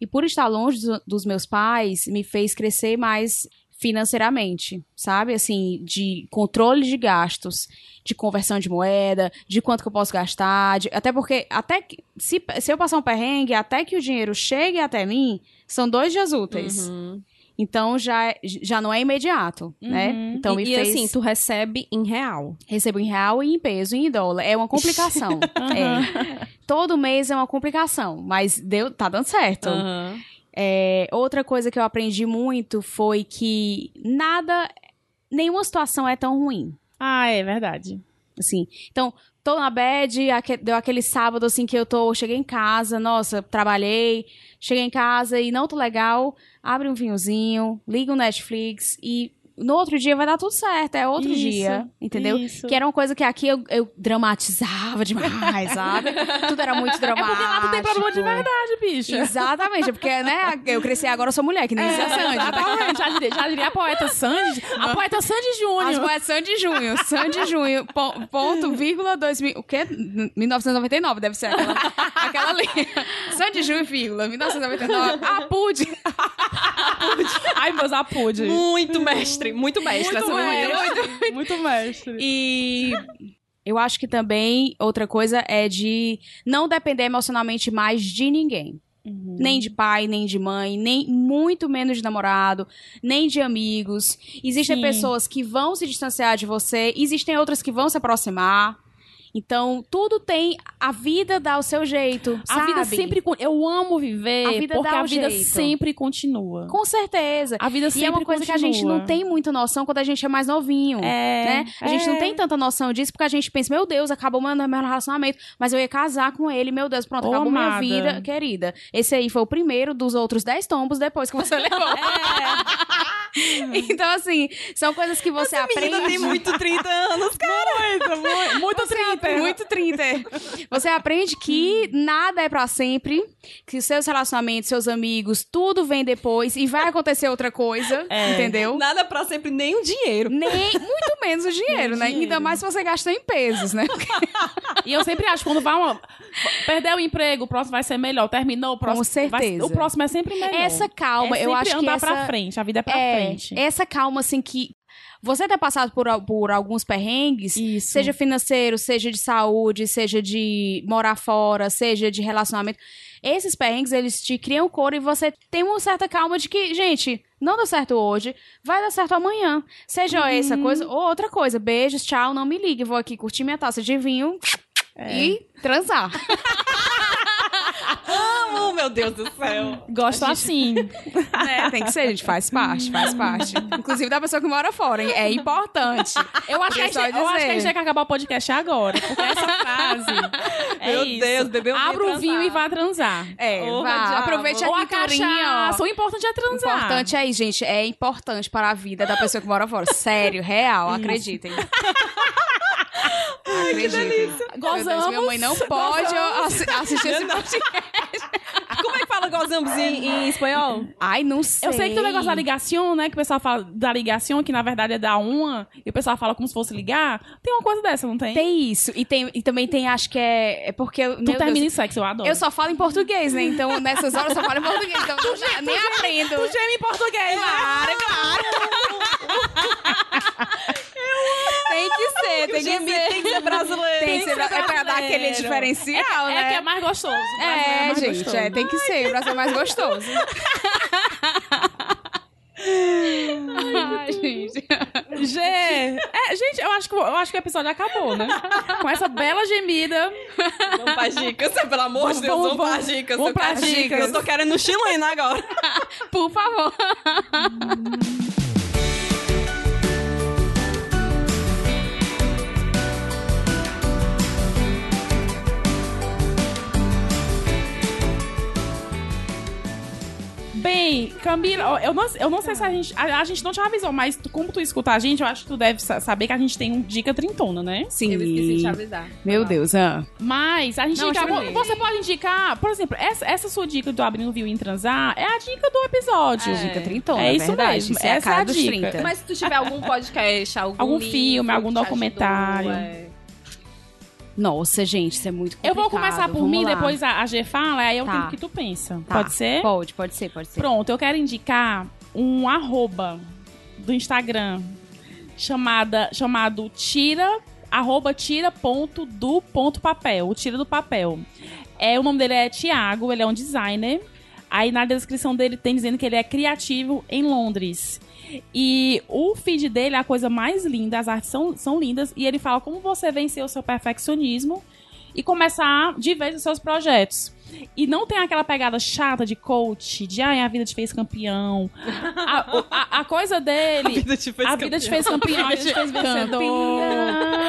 e por estar longe do- dos meus pais, me fez crescer mais financeiramente, sabe? Assim, de controle de gastos, de conversão de moeda, de quanto que eu posso gastar, de- até porque até que, se, se eu passar um perrengue, até que o dinheiro chegue até mim, são dois dias úteis. Uhum. Então já, já não é imediato, né? Uhum. Então me e, e fez assim, tu recebe em real. recebo em real e em peso e em dólar. É uma complicação. é. Todo mês é uma complicação, mas deu, tá dando certo. Aham. É, outra coisa que eu aprendi muito foi que nada, nenhuma situação é tão ruim. Ah, é verdade. Assim, então, tô na bed, deu aquele sábado assim que eu tô, cheguei em casa, nossa, trabalhei, cheguei em casa e não tô legal, abre um vinhozinho, liga o Netflix e no outro dia vai dar tudo certo, é outro Isso, dia, entendeu? isso. Que era uma coisa que aqui eu, eu dramatizava demais, sabe? Tudo era muito É dramático. porque lá tu tem problema de verdade, bicha. Exatamente, é porque, né, eu cresci agora, eu sou mulher, que nem Zé Sandy. tá? Exatamente. Já diria, já diria a poeta Sandy. A poeta Sandy As Júnior. moedas Sandy Junho, Sandy Junho, po- ponto, vírgula, 2000, o quê? 1999, deve ser aquela, aquela linha. Sandy Junho, vírgula, 1999, a PUD. Ai, meus apude. Muito mestre, muito mestre. Muito essa menina. mestre. Muito mestre. E eu acho que também outra coisa é de não depender emocionalmente mais de ninguém. Nem de pai, nem de mãe, nem muito menos de namorado, nem de amigos. Existem Sim. pessoas que vão se distanciar de você, existem outras que vão se aproximar. Então, tudo tem. A vida dá o seu jeito. A vida sabe? sempre. Eu amo viver A vida porque dá a vida jeito. sempre continua. Com certeza. A vida E sempre é uma coisa que a gente não continua. tem muita noção quando a gente é mais novinho. É. né? A gente não é. tem tanta noção disso porque a gente pensa, meu Deus, acabou meu, meu relacionamento, mas eu ia casar com ele, meu Deus, pronto, Ô, acabou minha amada. vida, querida. Esse aí foi o primeiro dos outros dez tombos depois que você levou. então, assim, são coisas que você aprende. Menina tem muito 30 anos, cara. Muito, muito, muito Você trinta. aprende- Muito 30. Você aprende que nada é pra sempre, que seus relacionamentos, seus amigos, tudo vem depois e vai acontecer outra coisa, É. entendeu? Nada pra sempre, nem o dinheiro. Nem, muito menos o dinheiro, né? dinheiro. Ainda mais se você gasta em pesos, né? E eu sempre acho, quando vai uma... Perder o emprego, o próximo vai ser melhor. Terminou, o próximo... vai- certeza. o próximo é sempre melhor. Essa calma, é eu acho que andar essa... pra frente. A vida é pra é, frente. Essa calma, assim, que você ter passado por, por alguns perrengues, Isso. seja financeiro, seja de saúde, seja de morar fora, seja de relacionamento, esses perrengues, eles te criam cor e você tem uma certa calma de que, gente, não deu certo hoje, vai dar certo amanhã. Seja Uhum. essa coisa ou outra coisa. Beijos, tchau, não me ligue, vou aqui curtir minha taça de vinho É. e transar. Oh, meu Deus do céu. Gosto assim. É, tem que ser, gente, faz parte, faz parte. Inclusive da pessoa que mora fora, hein? É importante. Eu acho, que a gente, Só eu acho que a gente dizer. tem que acabar o podcast agora. Porque essa frase. é Meu isso. Deus, bebeu um Abra o vinho e vá transar. É, Ô, vá, diabo. aproveite a Ou a cachaça. ó. O importante é O transar. importante é isso, gente. É importante para a vida da pessoa que mora fora. Sério, real, acreditem. acreditem. Meu Deus, Gozamos. minha mãe não pode assi- assistir esse podcast. Como é que fala gozamos em, em espanhol? Ai, não sei. Eu sei que tem o negócio da ligação, né? Que o pessoal fala da ligação, que na verdade é da uma, e o pessoal fala como se fosse ligar. Tem uma coisa dessa, não tem? Tem isso. E, tem, e também tem, acho que é, é porque... eu- Tu termina Deus, em sexo, eu adoro. eu só falo em português, né? Então, nessas horas eu só falo em português. Então, eu já nem aprendo. Tu geme em português, né? Claro, tem ser, tem que ser brasileiro. Tem que ser, é pra dar aquele brasileiro. diferencial, É né? que é mais gostoso. brasileiro É, mais gente, gostoso. é, tem que ser. O Brasil é mais gostoso. Ai, gente. G. É, gente, eu acho, que, eu acho que o episódio acabou, né? Com essa bela gemida. Vamos pras dicas, pelo amor de Deus, Vamos, vamos, vamos, pras dicas. vamos eu quero pras dicas. Eu tô querendo chileno agora. Por favor. Bem, Camila, eu não, eu não sei se a gente. A, a gente não te avisou, mas tu- como tu escuta a gente, eu acho que tu deve sa- saber que a gente tem um dica trintona, né? Sim. Eu esqueci de te avisar. Meu Deus, ah. Mas a gente Não, indica-. Você pode indicar, por exemplo, essa, essa sua dica do abrindo viu em transar é a dica do episódio. É. Dica trintona, É isso verdade. mesmo, Isso é a essa cara é a dos dica. 30. Mas se tu tiver algum podcast, algum, Algum livro filme, algum documentário. ajudou, é. Nossa, gente, isso é muito Eu complicado. vou começar por Vamos mim, lá. depois a, a G fala, aí eu Tá. tenho o que tu pensa. Tá. Pode ser? Pode, pode ser, pode ser. Pronto, eu quero indicar um arroba do Instagram chamada, chamado tira, arroba tira ponto do ponto papel, o tira do papel. É, o nome dele é Tiago, ele é um designer. Aí na descrição dele tem dizendo que ele é criativo em Londres. E o feed dele é a coisa mais linda, as artes são, são lindas. E ele fala como você vencer o seu perfeccionismo e começar de vez os seus projetos. E não tem aquela pegada chata de coach, de ai, a vida te fez campeão. A, a- a coisa dele. A vida te fez a vida te fez campeão, a vida te fez vencedor.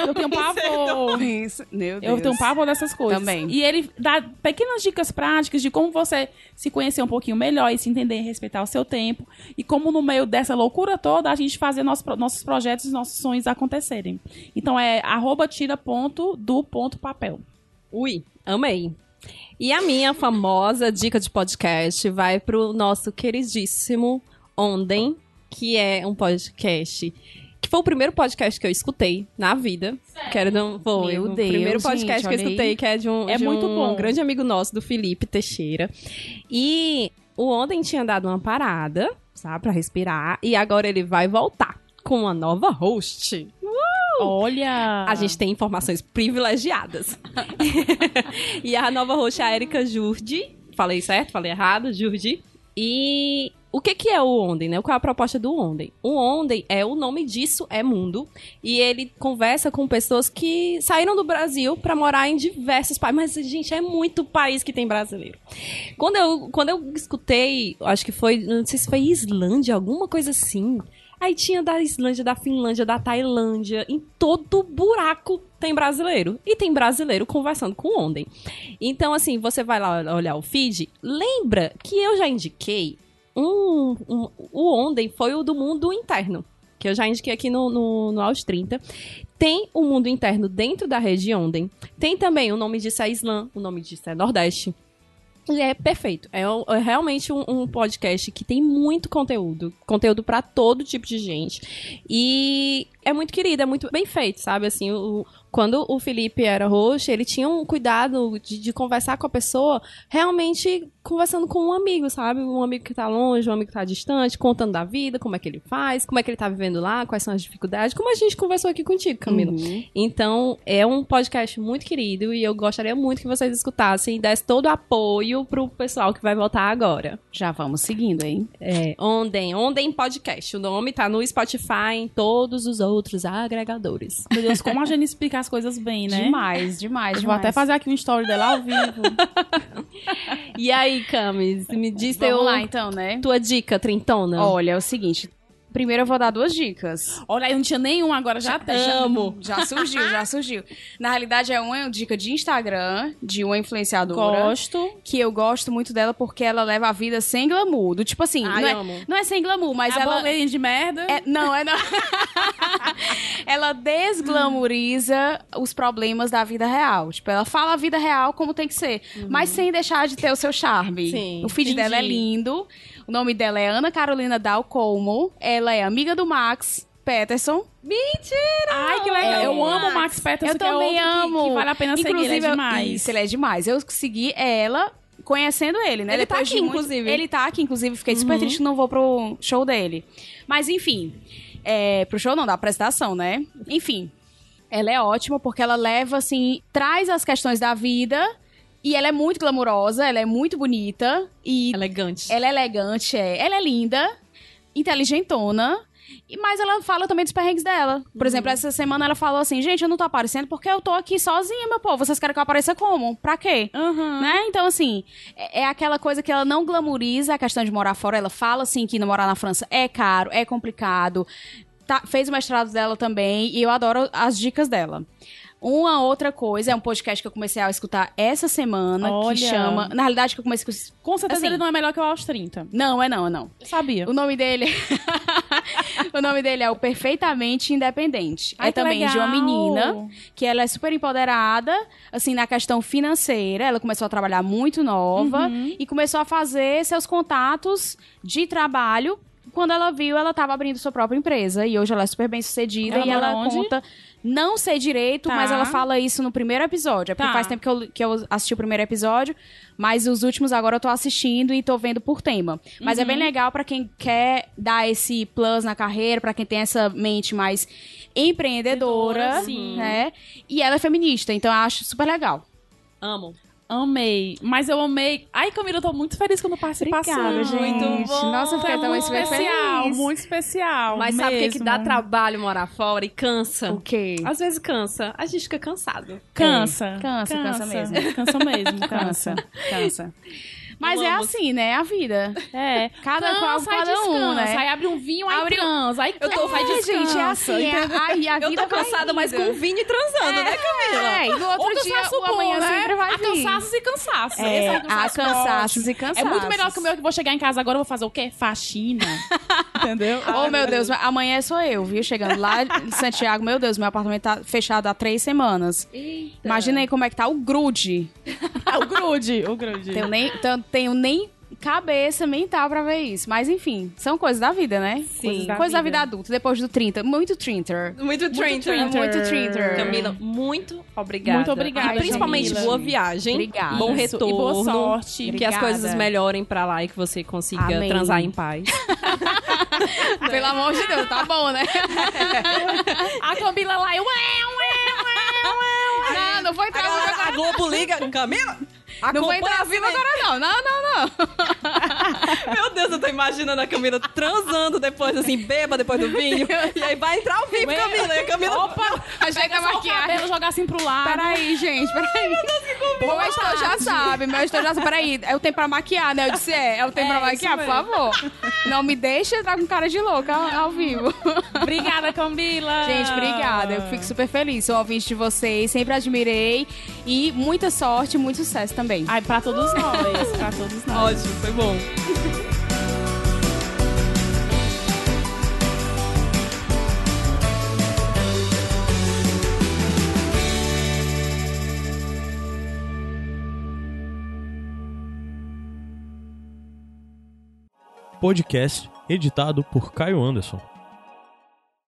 Eu tenho pavor. Isso. Meu Deus. Eu tenho pavor dessas coisas. Também. E ele dá pequenas dicas práticas de como você se conhecer um pouquinho melhor e se entender e respeitar o seu tempo. E como no meio dessa loucura toda, a gente fazer nosso, nossos projetos e nossos sonhos acontecerem. Então é arroba tira ponto do ponto papel. Ui, amei. E a minha famosa dica de podcast vai pro nosso queridíssimo Onden, que é um podcast que foi o primeiro podcast que eu escutei na vida. Quero não foi Meu o Deus, primeiro podcast gente, que eu escutei, que é de um, É de muito um bom. grande amigo nosso, do Felipe Teixeira. E o Onden tinha dado uma parada, sabe, pra respirar, e agora ele vai voltar com uma nova host. Olha! A gente tem informações privilegiadas. e a nova host é a Erika Jurdi. Falei certo? Falei errado? Jurdi. E o que, que é o Onden, né? Qual é a proposta do Onden? O Onden é o nome disso é mundo. E ele conversa com pessoas que saíram do Brasil pra morar em diversos países. Mas, gente, é muito país que tem brasileiro. Quando eu, quando eu escutei, acho que foi, não sei se foi Islândia, alguma coisa assim. Aí tinha da Islândia, da Finlândia, da Tailândia. Em todo buraco tem brasileiro. E tem brasileiro conversando com Onden. Então, assim, você vai lá olhar o feed. Lembra que eu já indiquei um, um- o Onden foi o do mundo interno. Que eu já indiquei aqui no, no, no Aos 30. Tem o mundo interno dentro da rede Onden. Tem também o nome disso é Islã, o nome disso é Nordeste. E é perfeito. É, é realmente um, um podcast que tem muito conteúdo. Conteúdo pra todo tipo de gente. E é muito querido, é muito bem feito, sabe? Assim, o- quando o Felipe era host, ele tinha um cuidado de, de conversar com a pessoa, realmente conversando com um amigo, sabe? Um amigo que tá longe, um amigo que tá distante, contando da vida, como é que ele faz, como é que ele tá vivendo lá, quais são as dificuldades, como a gente conversou aqui contigo, Camila. Uhum. Então, é um podcast muito querido e eu gostaria muito que vocês escutassem e dessem todo o apoio pro pessoal que vai voltar agora. Já vamos seguindo, hein? É, Onden, Onden Podcast. O nome tá no Spotify, em todos os outros agregadores. Meu Deus, como a gente explica as coisas bem, né? Demais, demais, Eu demais. vou até fazer aqui um story dela ao vivo. E aí, Camis, me diz Vamos teu, lá, então, né? tua dica, trintona. Olha, é o seguinte. Primeiro eu vou dar duas dicas. Olha aí, não tinha nenhum, agora já tem. Amo. Já surgiu, já surgiu. Na realidade, é uma dica de Instagram, de uma influenciadora. Gosto. Que eu gosto muito dela porque ela leva a vida sem glamour. Do tipo assim, Ai, não, é, amo. não é sem glamour, mas a ela. de merda. É, não, é não. ela desglamoriza os problemas da vida real. Tipo, ela fala a vida real como tem que ser, mas sem deixar de ter o seu charme. Sim, o feed dela é entendi. lindo. O nome dela é Ana Carolina Dalcomo. Ela é amiga do Max Peterson. Mentira! Ai, que legal. É. eu amo o Max Peterson, Eu que é também outro que- amo. Que, vale a pena seguir, ele é demais. Isso, ele é demais. Eu segui ela conhecendo ele, né? Ele tá Depois de aqui, muito- inclusive. Ele tá aqui, inclusive. Fiquei super triste que não vou pro show dele. Mas, enfim. É, pro show não, da apresentação, né? Enfim. Ela é ótima porque ela leva, assim, traz as questões da vida e ela é muito glamurosa, ela é muito bonita e Elegante. ela é elegante, é. Ela é linda, inteligentona. E, mas ela fala também dos perrengues dela. Por exemplo, essa semana ela falou assim: gente, eu não tô aparecendo porque eu tô aqui sozinha, meu povo. Vocês querem que eu apareça como? Pra quê? Aham. Né? Então, assim, é, é aquela coisa que ela não glamoriza a questão de morar fora. Ela fala, assim, que morar na França é caro, é complicado. Tá- fez o mestrado dela também e eu adoro as dicas dela. Uma outra coisa, é um podcast que eu comecei a escutar essa semana, Olha. que chama... Na realidade, que eu comecei a escutar... Com certeza Assim. ele não é melhor que o aos 30. Não, é não, é não. Eu sabia. O nome dele. o nome dele é o Perfeitamente Independente. Ai, é também de uma legal. menina que ela é super empoderada, assim, na questão financeira. Ela começou a trabalhar muito nova Uhum. e começou a fazer seus contatos de trabalho. Quando ela viu, ela estava abrindo sua própria empresa. E hoje ela é super bem sucedida. Ela e ela onde? conta. Não sei direito, Tá. mas ela fala isso no primeiro episódio. É porque Tá. faz tempo que eu, que eu assisti o primeiro episódio, mas os últimos agora eu tô assistindo e tô vendo por tema. Mas é Uhum. bem legal pra quem quer dar esse plus na carreira, pra quem tem essa mente mais empreendedora, Empreendedora, sim. né? E ela é feminista, então eu acho super legal. Amo. Amei. Mas eu amei. Ai, Camila, eu tô muito feliz com a participação. Obrigada, gente. Muito bom. Nossa, eu fiquei é muito especial, feliz. muito especial. Mas sabe o que, que dá mesmo. trabalho morar fora e cansa? O quê? Às vezes cansa. A gente fica cansado. Cansa. É, cansa, cansa mesmo. Cansa mesmo, cansa. Cansa. Mas é Vamos. assim, né? A vida. É. Cada qual, Cansa, aí cada um, descansa. né? Aí abre um vinho, aí Abre um- transa. Aí Eu tô- aí É, descansa. gente, é assim. É, ai, a Eu vida tô cansada, mas com vinho e transando, né, Camila? É, e no outro Ou dia, o amanhã bom, né? sempre vai Há vir. cansaços e cansaços. É, é há cansaço cansaços e cansaços. É muito melhor que o meu que eu vou chegar em casa agora vou fazer o quê? Faxina. Entendeu? Oh, meu Deus, amanhã sou eu, viu? Chegando lá em Santiago, meu Deus, meu apartamento tá fechado há três semanas. Imagina aí como é que tá o grude. É o grude. O grude. Tenho nem, tenho, tenho nem cabeça mental pra ver isso. Mas enfim, são coisas da vida, né? Sim. Coisas da vida adulta, depois do 30. Muito 30. Muito Trinter. Trinter. Muito 30. Camila, muito obrigada. Muito obrigada, E principalmente Camila. boa viagem. Obrigada. Bom retorno. E boa sorte. Que Obrigada. as coisas melhorem pra lá e que você consiga Amém. transar em paz. Pelo amor de Deus, tá bom, né? A Camila lá, eu... Não, não foi meu a Globo liga. Camila! Não acompanha a trazer vida agora, não. Não, não, não. Meu Deus, eu tô imaginando a Camila transando depois, assim, beba depois do vinho. E aí vai entrar ao vivo, Camila. E a Camila. Opa! Ajeita a o maquiagem. jogar assim pro lado. Peraí, gente, peraí. Meu editor já sabe, meu editor já sabe. Peraí, é o tempo pra maquiar, né? Eu disse, é, é o tempo É, pra maquiar, por favor. Não me deixe entrar com cara de louca ao, ao vivo. Obrigada, Camila. Gente, obrigada. Eu fico super feliz. Sou ouvinte de vocês, sempre admirei. E muita sorte, muito sucesso também. Ai, pra todos nós. Pra todos nós. Ótimo, foi bom. Podcast editado por Caio Anderson.